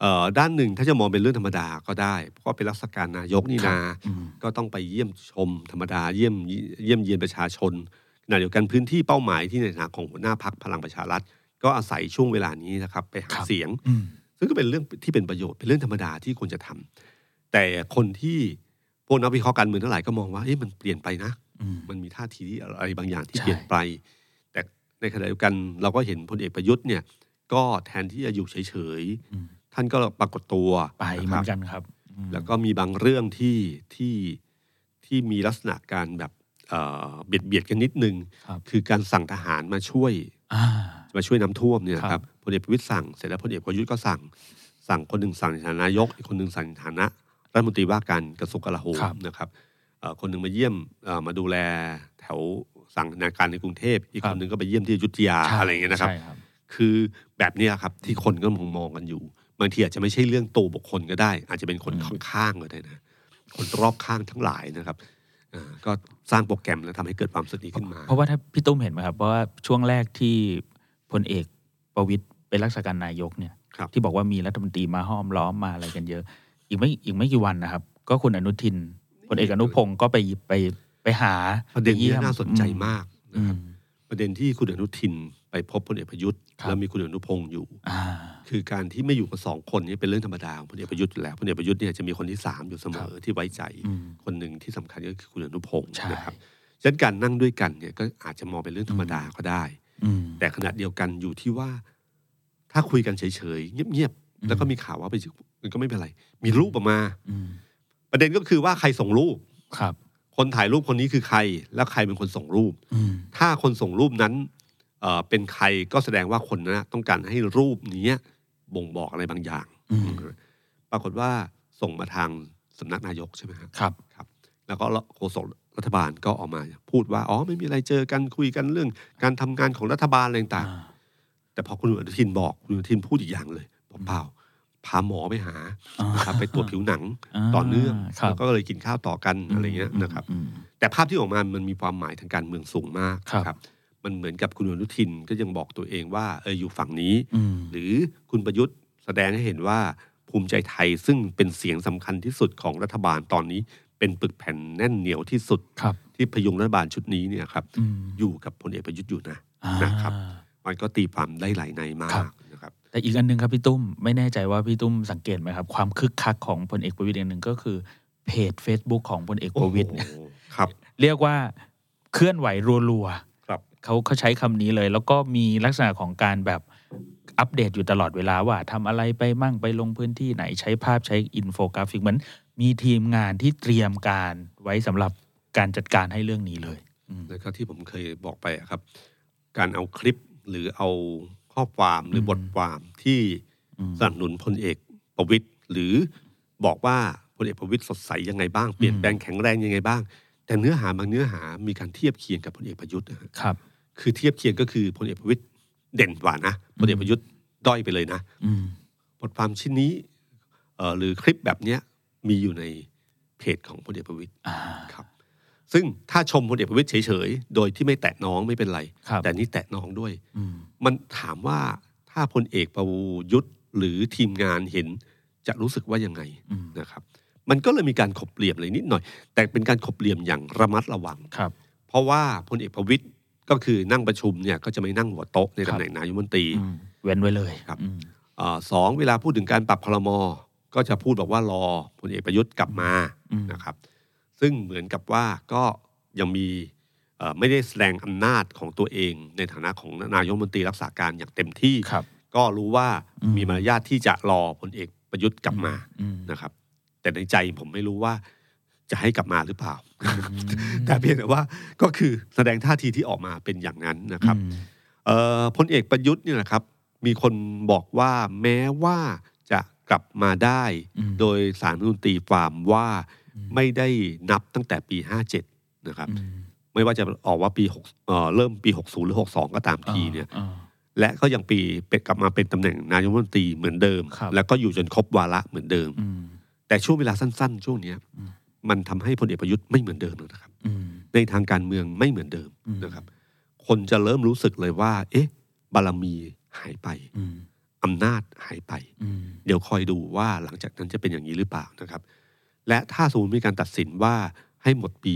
เอ่อด้านหนึ่งถ้าจะมองเป็นเรื่องธรรมดาก็ได้ เพราะว่าเป็นรัชการนายกนี่นาอืมก็ต้องไปเยี่ยมชมธรรมดาเยี่ยมเยี่ยมเยียนประชาชน ขณะเดียวกันพื้นที่เป้าหมายที่ในฐานะของหัวหน้าพักพลังประชารัฐ ก็อาศัยช่วงเวลานี้นะครับไปหาครับเสียงอืมซึ่งก็เป็นเรื่องที่เป็นประโยชน์เป็นเรื่องธรรมดาที่ควรจะทำแต่คนที่พวกนักวิเคราะห์การเมืองทั้งหลายก็มองว่าเอ๊ะมันเปลี่ยนไปนะอืมมันมีท่าทีที่อะไรบางอย่างที่ใช่เปลี่ยนไป แต่ในขณะเดียวกันเราก็เห็นพลเอกประยุทธ์เนี่ยก็แทนที่จะอยู่เฉยอืมๆท่านก็ปรากฏตัวไปนะเหคมืรัอบนกันครับอืมแล้วก็มีบางเรื่องที่ที่ที่มีลักษณะการแบบ เอ่อเบียดเบียดกันนิดนึงครับคือการสั่งทหารมาช่วยอ่ามาช่วยน้ำท่วมเนี่ยครัครับบพลเอกประวิตยสั่งเสร็จแล้วพลเอกประยุทธ์ก็สั่ง สั่งคนหนึ่งสั่งในฐานะนายกอีกคนหนึ่งสั่งในฐานะรัฐมนตรีว่าการกระทรวงกลาโหมครับนะครับเอ่อคนหนึ่งมาเยี่ยมเอ่อมาดูแลแถวสั่งนาการในกรุงเทพอีกครัคบนหนึ่งก็ไปเยี่ยมที่อยุธยาใช่อะไรอย่างเงี้ยนะครับใช่ครับคือแบบเนี้ยครับที่คนก็มองมองกันอยู่บางทีอาจจะไม่ใช่เรื่องตัวบุคคลก็ได้ อาจจะเป็นคนอืมข้างๆก็ได้นะคนรอบข้างทั้งหลายนะครับอ่าก็ สร้างโปรแกรมแล้วทำให้เกิดความสนิทขึ้นมา เพราะว่าถ้าพี่ตุ้มเห็นไหมครับเพราะว่าช่วงแรกที่พลเอกประวิตยเป็นรักษาการนายกเนี่ยครับที่บอกว่ามีรัฐมนตรีมาห้อมล้อมมาอะไรกันเยอะ อีกไม่อีกไม่กี่วันนะครับ ก็คุณอนุทินพลเอกอนุพงศ์ก็ไปไปไปหาประเด็นไปนี้ยี่ยมน่าสนใจมากอืนะครับมประเด็นที่คุณอนุทิน ไปพบพลเอกประยุทธ์ครับแล้วมีคุณอนุพงศ์อยู่อ่าคือการที่ไม่อยู่กับสองคนนี้เป็นเรื่องธรรมดาของพลเอกประยุทธ์อยู่แล้วพลเอกประยุทธ์เนี่ยจะมีคนที่สามอยู่เสมอที่ไว้ใจอืมคนหนึ่งที่สำคัญก็คือคุณอนุพงศ์ใช่นะครับฉะนั้นการนั่งด้วยกันเนี่ยก็อาจจะมองเป็นเรื่องธรรมดาก็ได้อืมแต่ขณะเดียวกันอยู่ที่ว่า ถ้าคุยกันเฉยๆเงียบอืมๆแล้วก็มีข่าวว่าไปมันก็ไม่เป็นไร มีรูปออกมาอืมประเด็นก็คือว่าใครส่งรูปครับ คนถ่ายรูปคนนี้คือใคร แล้วใครเป็นคนส่งรูปอืมถ้าคนส่งรูปนั้น เอ่อเป็นใครก็แสดงว่าคนนั้นนะต้องการให้รูปนี้บ่งบอกอะไรบางอย่างอืมปรากฏว่าส่งมาทางสำนักนายกใช่ไหมครับครับครับ แล้วก็โฆษกรัฐบาลก็ออกมา พูดว่าอ๋อไม่มีอะไรเจอกันคุยกันเรื่อง การทำงานของรัฐบาลอะไรต่างอ่าๆแต่พอคุณอนุทินบอกคุณอนุทินพูดอีกอย่างเลยบอกเปล่าพาหมอไปหาอ่านะครับไปตรวจผิวหนังาต่อเนื่องครับแล้วก็เลยกินข้าวต่อกันอะไรเงี้ยนะครับอืมแต่ภาพที่ออกมามันมีความหมายทางการเมืองสูงมากครับนะครับ มันเหมือนกับคุณอนุทินก็ยังบอกตัวเองว่าเอออยู่ฝั่งนี้อืมหรือคุณประยุทธ์แสดงให้เห็นว่าภูมิใจไทยซึ่งเป็นเสียงสำคัญที่สุดของรัฐบาลตอนนี้ เป็นปึกแผ่นแน่นเหนียวที่สุดครับที่พยุงรัฐบาลชุดนี้เนี่ยครับอืมอยู่กับพลเอกประยุทธ์อยู่นะอ่านะครับมันก็ตีความได้หลายในมาครักบนะครับแต่อีกอันหนึ่งครับพี่ตุ้มไม่แน่ใจว่าพี่ตุ้มสังเกตไหมครับ ความคึกคักของพลเอกประวิตยอันหนึ่งก็คือเพจ Facebook ของพลเอกประวิตยโอ้โหครับ เรียกว่าเคลื่อนไหวรัวครับๆ เขาเขาใช้คำนี้เลย แล้วก็มีลักษณะของการแบบอัปเดตอยู่ตลอดเวลาว่าทำอะไรไปมั่งไปลงพื้นที่ไหนใช้ภาพใช้อินโฟกราฟิกเหมือนมีทีมงานที่เตรียมการไว้สำหรับการจัดการให้เรื่องนี้เลยอืมแล้วก็ที่ผมเคยบอกไปอะครับ การเอาคลิปหรือเอาข้อความหรือมบทความที่อืมสนับสนุนพลเอกประวิตรหรือบอกว่าพลเอกประวิตรสดใสยังไงบ้างเปลี่ยนแปลงแข็งแรงยังไงบ้าง แต่เนื้อหาบางเนื้อหามีการเทียบเคียงกับพลเอกประยุทธ์นะฮะครับ คือเทียบเคียงก็คือพลเอกประวิตยเด่นกว่านะพลเอกประยุทธ์ด้อยไปเลยนะอืมบทความชิ้นนี้เอ่อหรือคลิปแบบเนี้ยมีอยู่ในเพจของพลเอกประวิตยอ่าครับ ซึ่งถ้าชมพลเอกประวิตยเฉยๆ โดยที่ไม่แตะน้องไม่เป็นไรครับแต่นี่แตะน้องด้วยอืมมันถามว่าถ้าพลเอกประยุทธ์หรือทีมงานเห็นจะรู้สึกว่ายังไงอืมนะครับ มันก็เลยมีการขบเหลี่ยมอะไรนิดหน่อย แต่เป็นการขบเหลี่ยมอย่างระมัดระวังครับ เพราะว่าพลเอกประวิตย ก็คือนั่งประชุมเนี่ยก็จะไม่นั่งหัวโต๊ะในครัตำบแหน่งนายกรัฐมนตรีอืมเว้นไว้เลยครับอืมอ่าสองเวลาพูดถึงการปรับคลมก็จะพูดบอกว่ารอพลเอกประยุทธ์กลับมาอืมนะครับ ซึ่งเหมือนกับว่าก็ยังมีอ่อไม่ได้แสดงอำนาจของตัวเอง ในฐานะของนายกรัฐมนตรีรักษาการอย่างเต็มที่ครับก็รู้ว่าอืมมีมารยาทที่จะรอพลเอกประยุทธ์กลับมาอืมนะครับ แต่ในใจผมไม่รู้ว่า จะให้กลับมาหรือเปล่า แต่เพียงแต่ว่าก็คือแสดงท่าทีที่ออกมาเป็นอย่างนั้นนะครับอืมเอ่อพลเอกประยุทธ์เนี่ยนะครับมีคนบอกว่าแม้ว่าจะกลับมาได้อืมโดยสารรัฐธรรมนตรีความว่าไม่ได้นับตั้งแต่ปี 57 นะครับอืมไม่ว่าจะออกว่าปี6เอ่อเริ่มปี 60 หรือ 62 ก็ตามทีเนี่ยอ่าและก็ยังปีเป็นกลับมาเป็นตำแหน่งนายกรัฐมนตรีเหมือนเดิมครับแล้วก็อยู่จนครบวาระเหมือนเดิมอืมแต่ช่วงเวลาสั้น ๆ ช่วงเนี้ยอื มมันทำให้พลเอกประยุทธ์ไม่เหมือนเดิมแล้วนะครับอืมในทางการเมืองไม่เหมือนเดิมอืมนะครับ คนจะเริ่มรู้สึกเลยว่า เอ๊ะ บารมีหายไปอืมอำนาจหายไปอืมเดี๋ยวคอยดูว่าหลังจากนั้นจะเป็นอย่างนี้หรือเปล่านะครับ และถ้าสมมติมีการตัดสินว่าให้หมดปี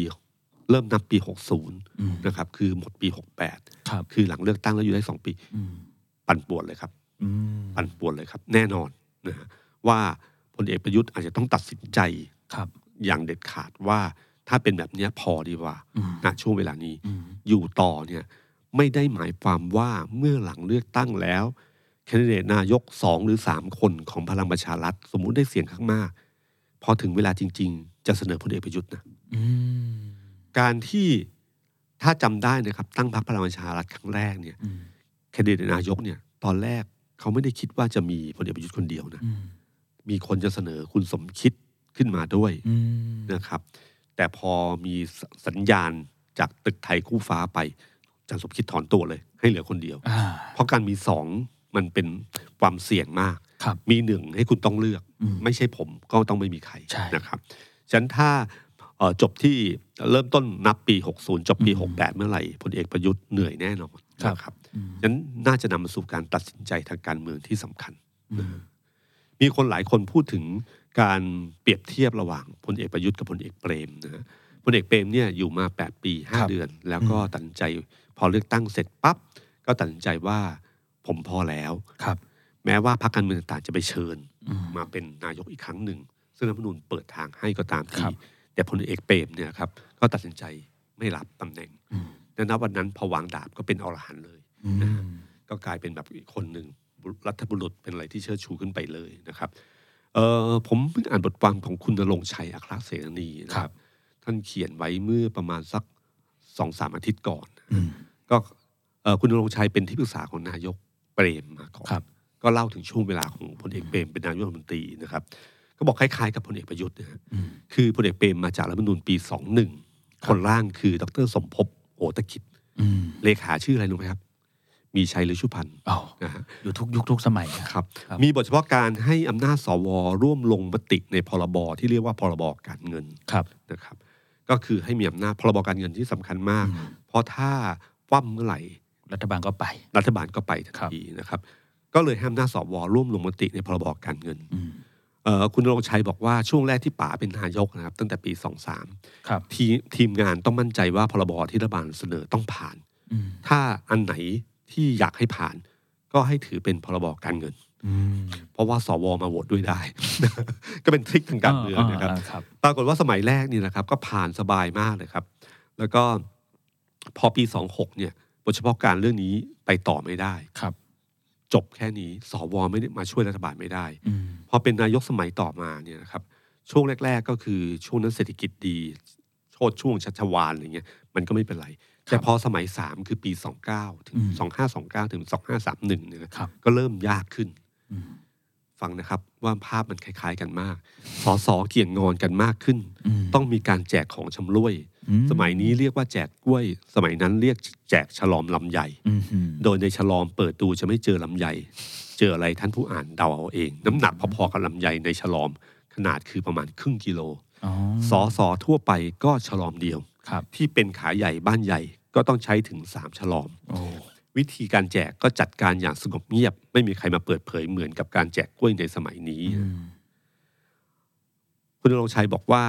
เริ่มนับปี 60อืมนะครับ คือหมดปี 68ครับคือหลังเลือกตั้งแล้วอยู่ได้2ปีอืมปั่นป่วนเลยครับอืมปั่นป่วนเลยครับ แน่นอนนะฮะว่าพลเอกประยุทธ์อาจจะต้องตัดสินใจครับ อย่างเด็ดขาดว่าถ้าเป็นแบบเนี้ยพอดีกว่าอืมณช่วงเวลานี้อืมอยู่ต่อเนี่ยไม่ได้หมายความว่าเมื่อหลังเลือกตั้งแล้วแคนดิเดตนายกสองหรือสามคนของพลังประชารัฐ สมมุติได้เสียงข้างมากพอถึงเวลาจริง ๆ จะเสนอพลเอกประยุทธ์นะอืมการที่ถ้าจำได้นะครับ ตั้งพรรคพลังประชารัฐครั้งแรกเนี่ยอืมแคนดิเดตนายกเนี่ยตอนแรกเขาไม่ได้คิดว่าจะมีพลเอกประยุทธ์คนเดียวนะอืมมีคนจะเสนอคุณสมคิด ขึ้นมาด้วยอืมนะครับ แต่พอมีสสัญญาณจากตึกไทยคู่ฟ้าไปอาจารย์สมคิดถอนตัวเลย ให้เหลือคนเดียวอ่าเพราะการมีสองมันเป็นความเสี่ยงมากครับมีหนึ่งให้คุณต้องเลือกอืมไม่ใช่ผมก็ต้องไม่มีใครใช่นะครับฉะนั้นถ้าเอ่อจบที่เริ่มต้นนับปี 60 จบปีอืม68 เมื่อไหร่พลเอกประยุทธ์เหนื่อยแน่นอนครับนะครับอืมฉะนั้นน่าจะนำมาสู่การตัดสินใจทางการเมืองที่สำคัญอืมมีคนหลายคนพูดถึง การเปรียบเทียบระหว่างพลเอกประยุทธ์กับพลเอกเปรมนะฮะพลเอกเปรมเนี่ยอยู่มา 8 ปีครับ5เดือน แล้วก็ตัดสินใจพอเลือกตั้งเสร็จปั๊บก็ตัดสินใจว่าผมพอแล้วครับ แม้ว่าพรรคการเมืองต่างๆจะไปเชิญอืมมาเป็นนายกอีกครั้งหนึ่ง ซึ่งรัฐธรรมนูญเปิดทางให้ก็ตามคทีรับแต่พลเอกเปรมเนี่ยครับก็ตัดสินใจไม่รับตำแหน่งอืมและณวันนั้นพอวางดาบก็เป็นอรหันต์เลยอืมก็กลายเป็นแบบอีกคนหนึ่งบุรัฐบุรุษเป็นอะไรที่เชิดชูขึ้นไปเลยนะครับ เออผมเพิ่งอ่านบทความของคุณณรงค์ชัยอัครเสนีนะคครัรับบท่านเขียนไว้เมื่อประมาณสักสองสามอาทิตย์ก่อนอืมก็เอ่อคุณณรงค์ชัยเป็นที่ปรึกษาของนายกเปรมมาก่อนครับก็เล่าถึงช่วงเวลาของพลเอกเปรมเป็นนายกรัฐมนตรีนะครับ ก็บอกคล้ายๆกับพลเอกประยุทธ์นะฮะอืมคือพลเอกเปรมมาจากรัฐธรรมนูญปีสองหนึ่งครับคนร่างคือดรสมภพโอตกิจอืมเลขาชื่ออะไรรู้ไหมครับ มีชัยหรือชุพันธ์อ๋อนะฮะอยู่ทุกยุคทุกสมัยอะครับครับ มีบทเฉพาะการให้อำนาจสวร่วมลงมติในพรบที่เรียกว่าพรบการเงินครับนะครับ ก็คือให้มีอำนาจพรบการเงินที่สำคัญมากอืมเพราะถ้าคว่ำเมื่อไหร่ รัฐบาลก็ไป รัฐบาลก็ไปทันครับทีนะครับ ก็เลยให้อำนาจสวร่วมลงมติในพรบการเงินอืมเอ่อคุณณรงค์ชัยบอกว่าช่วงแรกที่ป๋าเป็นนายกนะครับ ตั้งแต่ปี 23ครับทีทีมงานต้องมั่นใจว่าพรบที่รัฐบาลเสนอต้องผ่านอืมถ้าอันไหน ที่อยากให้ผ่าน ก็ให้ถือเป็นพรบการเงินอืมเพราะว่าสวมาโหวตด้วยได้ ก็เป็นทริคทางการเมืองนะครับาครับปรากฏว่าสมัยแรกนี่นะครับ ก็ผ่านสบายมากเลยครับ แล้วก็พอปี26เนี่ยบทเฉพาะการเรื่องนี้ไปต่อไม่ได้ครับ จบแค่นี้สวไม่ได้มาช่วยรัฐบาลไม่ได้อืมพอเป็นนายกสมัยต่อมาเนี่ยนะครับ ช่วงแรก ๆ ก็คือช่วงนั้นเศรษฐกิจดีโชดช่วงชัชวานอะไรเงี้ยมันก็ไม่เป็นไร แต่พอสมัย 3 คือปี 29 ถึง 2529 ถึง 2531เนี่ยนะครับก็เริ่มยากขึ้นอืมฟังนะครับว่าภาพมันคล้าย ๆ กันมากสอสอเกี่ยงงอนกันมากขึ้นอืมต้องมีการแจกของชำร่วยอืสมัยนี้เรียกว่าแจกกล้วย สมัยนั้นเรียกแจกฉลอมลำไยอืมอืมโดยในฉลอมเปิดดูจะไม่เจอลำไยเจออะไรท่านผู้อ่านเดาเอาเอง น้ำหนักพอๆกับลำไยในฉลอม ขนาดคือประมาณครึ่งกิโลอ๋อสอสอทั่วไปก็ฉลอมเดียวครับ ที่เป็นขาใหญ่บ้านใหญ่ก็ต้องใช้ถึงสามฉลอมโอ้วิธีการแจกก็จัดการอย่างสงบเงียบ ไม่มีใครมาเปิดเผยเหมือนกับการแจกกล้วยในสมัยนี้อืมคุณณรงค์ชัยบอกว่า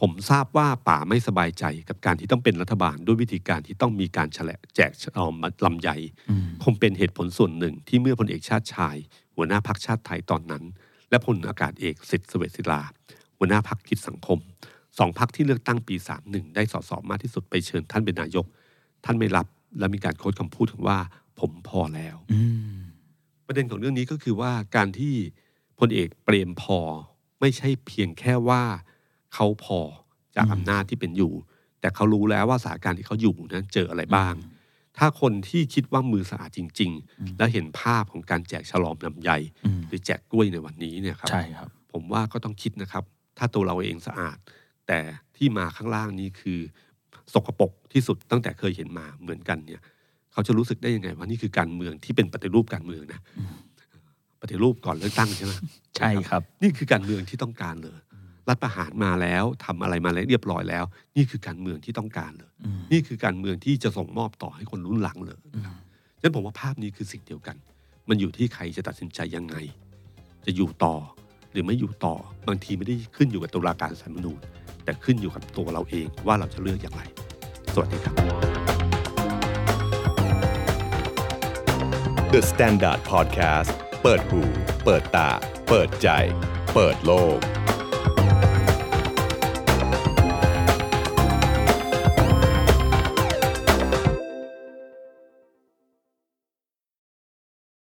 ผมทราบว่าป่าไม่สบายใจกับการที่ต้องเป็นรัฐบาล ด้วยวิธีการที่ต้องมีการแฉละแจกฉลอมลำไยอืมคงเป็นเหตุผลส่วนหนึ่งที่เมื่อพลเอกชาติชาย หัวหน้าพักชาติไทยตอนนั้น และพลอากาศเอกสิทธิ์เสวตศิลาหัวหน้าพักกิจสังคม สองพักที่เลือกตั้งปี 31 ได้สสมากที่สุดไปเชิญท่านเป็นนายก ท่านไม่รับและมีการโค้ดคำพูดถึงว่าผมพอแล้วอืมประเด็นของเรื่องนี้ก็คือว่าการที่พลเอกเปรมพอไม่ใช่เพียงแค่ว่าเขาพอจากอืมอำนาจที่เป็นอยู่ แต่เขารู้แล้วว่าสถานการณ์ที่เขาอยู่นั้นเจออะไรบ้าง ถ้าคนที่คิดว่ามือสะอาดจริง ๆ แล้วเห็นภาพของการแจกฉลอมลำไยอืมหรือแจกกล้วยในวันนี้เนี่ยครับ ใช่ครับ ผมว่าก็ต้องคิดนะครับ ถ้าตัวเราเองสะอาด แต่ที่มาข้างล่างนี้คือสกปรกที่สุดตั้งแต่เคยเห็นมาเหมือนกันเนี่ย เขาจะรู้สึกได้ยังไงว่านี่คือการเมืองที่เป็นปฏิรูปการเมืองนะปฏิรูปก่อนเลือกตั้งใช่ไหมใช่ครับ นี่คือการเมืองที่ต้องการเลยรัฐประหารมาแล้วทำอะไรมาแล้วเรียบร้อยแล้ว นี่คือการเมืองที่ต้องการเลยอืมนี่คือการเมืองที่จะส่งมอบต่อให้คนรุ่นหลังเลยนะครับฉะนั้นผมว่าภาพนี้คือสิ่งเดียวกัน มันอยู่ที่ใครจะตัดสินใจยังไง จะอยู่ต่อหรือไม่อยู่ต่อบางทีไม่ได้ขึ้นอยู่กับตุลาการสาลรฐธรรมนูญ แต่ขึ้นอยู่กับตัวเราเองว่าเราจะเลือกอย่างไร สวัสดีครับ The Standard Podcast เปิดหู เปิดตา เปิดใจ เปิดโลก